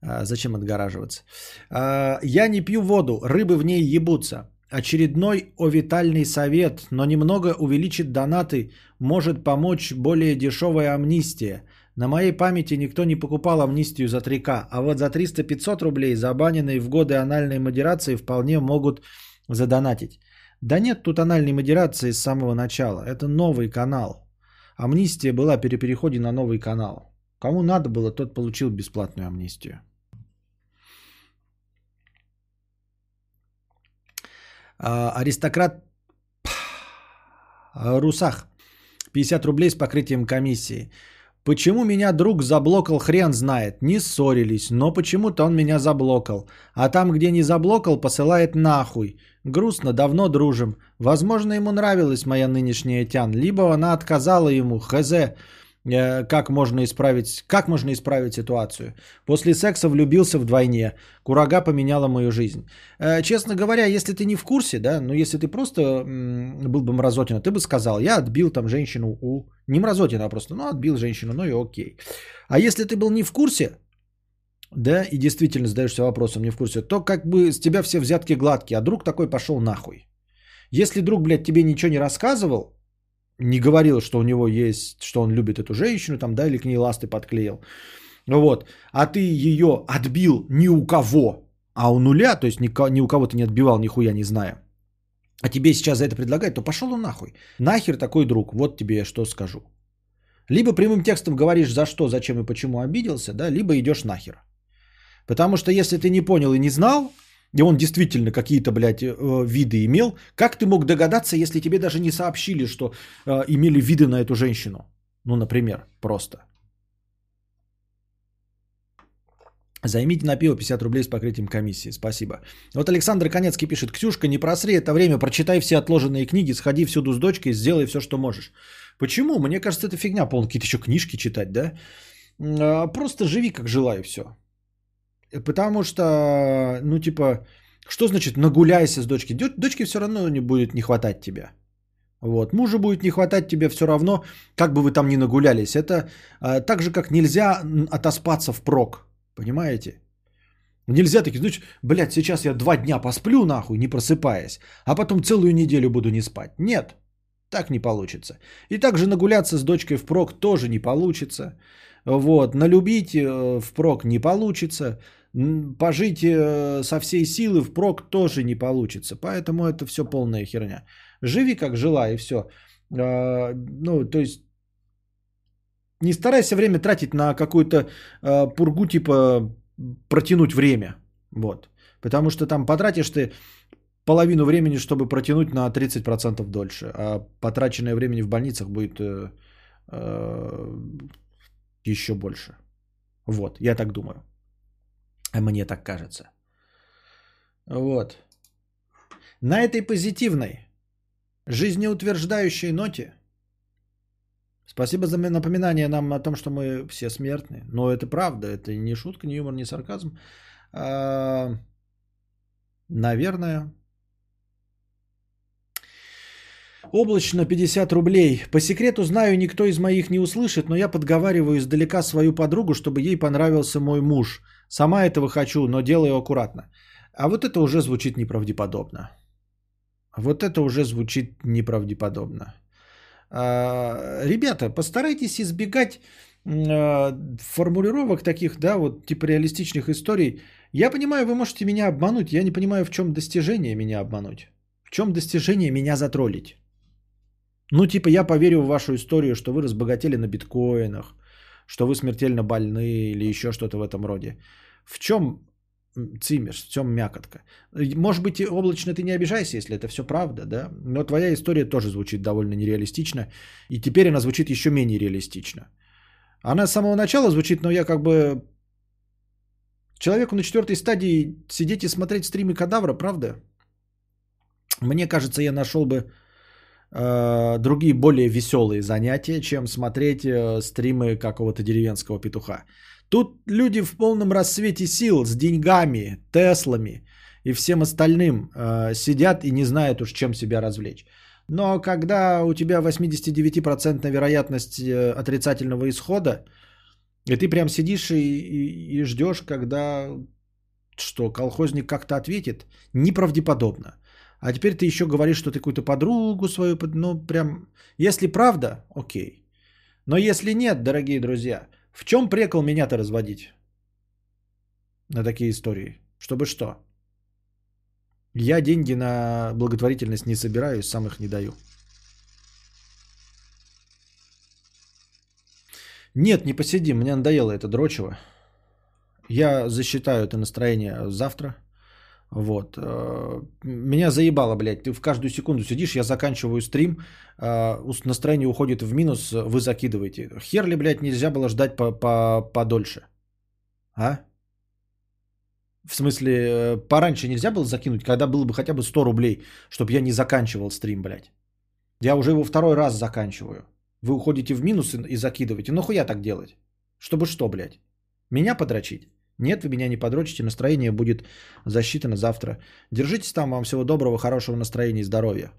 А, зачем отгораживаться? А, я не пью воду, рыбы в ней ебутся. Очередной овитальный совет, но немного увеличит донаты, может помочь более дешевая амнистия. На моей памяти никто не покупал амнистию за 3К, а вот за 300-500 рублей, забаненные в годы анальной модерации, вполне могут задонатить. Да нет тут анальной модерации с самого начала. Это новый канал. Амнистия была при переходе на новый канал. Кому надо было, тот получил бесплатную амнистию. А, аристократ Русах. 50 рублей с покрытием комиссии. Почему меня друг заблокал, хрен знает. Не ссорились, но почему-то он меня заблокал. А там, где не заблокал, посылает нахуй. Грустно, давно дружим. Возможно, ему нравилась моя нынешняя тян. Либо она отказала ему. Хз, как можно исправить, как можно исправить ситуацию. После секса влюбился вдвойне. Курага поменяла мою жизнь. Э, Честно говоря, если ты не в курсе, да, ну если ты просто был бы мразотина, ты бы сказал, я отбил там женщину у... Не мразотина, а просто, ну отбил женщину, ну и окей. А если ты был не в курсе, да, и действительно задаешься вопросом, не в курсе, то как бы с тебя все взятки гладкие, а друг такой пошел нахуй. Если друг, блядь, тебе ничего не рассказывал, не говорил, что у него есть, что он любит эту женщину, там, да, или к ней ласты подклеил, ну вот, а ты ее отбил ни у кого, а у нуля, то есть ни, у кого ты не отбивал, нихуя не зная, а тебе сейчас за это предлагают, то пошел он нахуй. Нахер такой друг, вот тебе что скажу. Либо прямым текстом говоришь, за что, зачем и почему обиделся, да, либо идешь нахер. Потому что если ты не понял и не знал, и он действительно какие-то, блядь, э, виды имел, как ты мог догадаться, если тебе даже не сообщили, что э, имели виды на эту женщину? Ну, например, просто. Займите на пиво 50 рублей с покрытием комиссии. Спасибо. Вот Александр Конецкий пишет. Ксюшка, не просри это время, прочитай все отложенные книги, сходи всюду с дочкой, сделай все, что можешь. Почему? Мне кажется, это фигня полная. Какие-то еще книжки читать, да? А, Просто живи, как жила, и все. Потому что, ну, типа, что значит нагуляйся с дочкой? Дё- Дочке все равно не будет не хватать тебя. Вот. Мужу будет не хватать тебе все равно, как бы вы там ни нагулялись. Это а, так же, как нельзя отоспаться впрок. Понимаете? Нельзя такие, значит, блядь, сейчас я два дня посплю нахуй, не просыпаясь, а потом целую неделю буду не спать. Нет, так не получится. И также нагуляться с дочкой впрок тоже не получится. Вот, налюбить э, впрок не получится. Пожить э, со всей силы впрок тоже не получится. Поэтому это все полная херня. Живи как жила и все. Ну, то есть не старайся время тратить на какую-то э, пургу, типа протянуть время. Вот. Потому что там потратишь ты половину времени, чтобы протянуть на 30% дольше. А потраченное времени в больницах будет еще больше. Вот, я так думаю. А Мне так кажется. Вот. На этой позитивной, жизнеутверждающей ноте Спасибо за напоминание нам о том, что мы все смертны. Но это правда, это не шутка, не юмор, не сарказм. А, наверное. Облачно 50 рублей. По секрету знаю, никто из моих не услышит, но я подговариваю издалека свою подругу, чтобы ей понравился мой муж. Сама этого хочу, но делаю аккуратно. А вот это уже звучит неправдеподобно. Вот это уже звучит неправдеподобно. А, ребята, постарайтесь избегать а, формулировок таких, да, вот типа реалистичных историй. Я понимаю, вы можете меня обмануть, я не понимаю, в чем достижение меня обмануть. В чем достижение меня затроллить? Ну, типа, я поверю в вашу историю, что вы разбогатели на биткоинах, что вы смертельно больны или еще что-то в этом роде. В чем цимеш, в чем мякотка? Может быть, облачно ты не обижайся, если это все правда, да? Но твоя история тоже звучит довольно нереалистично, и теперь она звучит еще менее реалистично. Она с самого начала звучит, но я как бы человеку на четвертой стадии сидеть и смотреть стримы кадавра, правда? Мне кажется, я нашел бы другие более веселые занятия, чем смотреть э, стримы какого-то деревенского петуха. Тут люди в полном рассвете сил, с деньгами, Теслами и всем остальным э, сидят и не знают уж, чем себя развлечь. Но когда у тебя 89% вероятность э, отрицательного исхода, и ты прям сидишь и, и, и ждешь, когда что, колхозник как-то ответит, неправдеподобно. А теперь ты еще говоришь, что ты какую-то подругу свою, ну прям, если правда, окей. Но если нет, дорогие друзья, в чем прекол меня-то разводить на такие истории? Чтобы что? Я деньги на благотворительность не собираю, сам их не даю. Нет, не посидим, мне надоело это дрочево. Я засчитаю это настроение завтра. Вот. Э, меня заебало, блядь. Ты в каждую секунду сидишь, я заканчиваю стрим, э, настроение уходит в минус, вы закидываете. Хер ли, блядь, нельзя было ждать по -по подольше? А? В смысле, э, пораньше нельзя было закинуть, когда было бы хотя бы 100 рублей, чтобы я не заканчивал стрим, блядь. Я уже его второй раз заканчиваю. Вы уходите в минус и закидываете. Ну хуя так делать? Чтобы что, блядь? Меня подрочить? Нет, вы меня не подрочите, настроение будет засчитано завтра. Держитесь там, вам всего доброго, хорошего настроения и здоровья.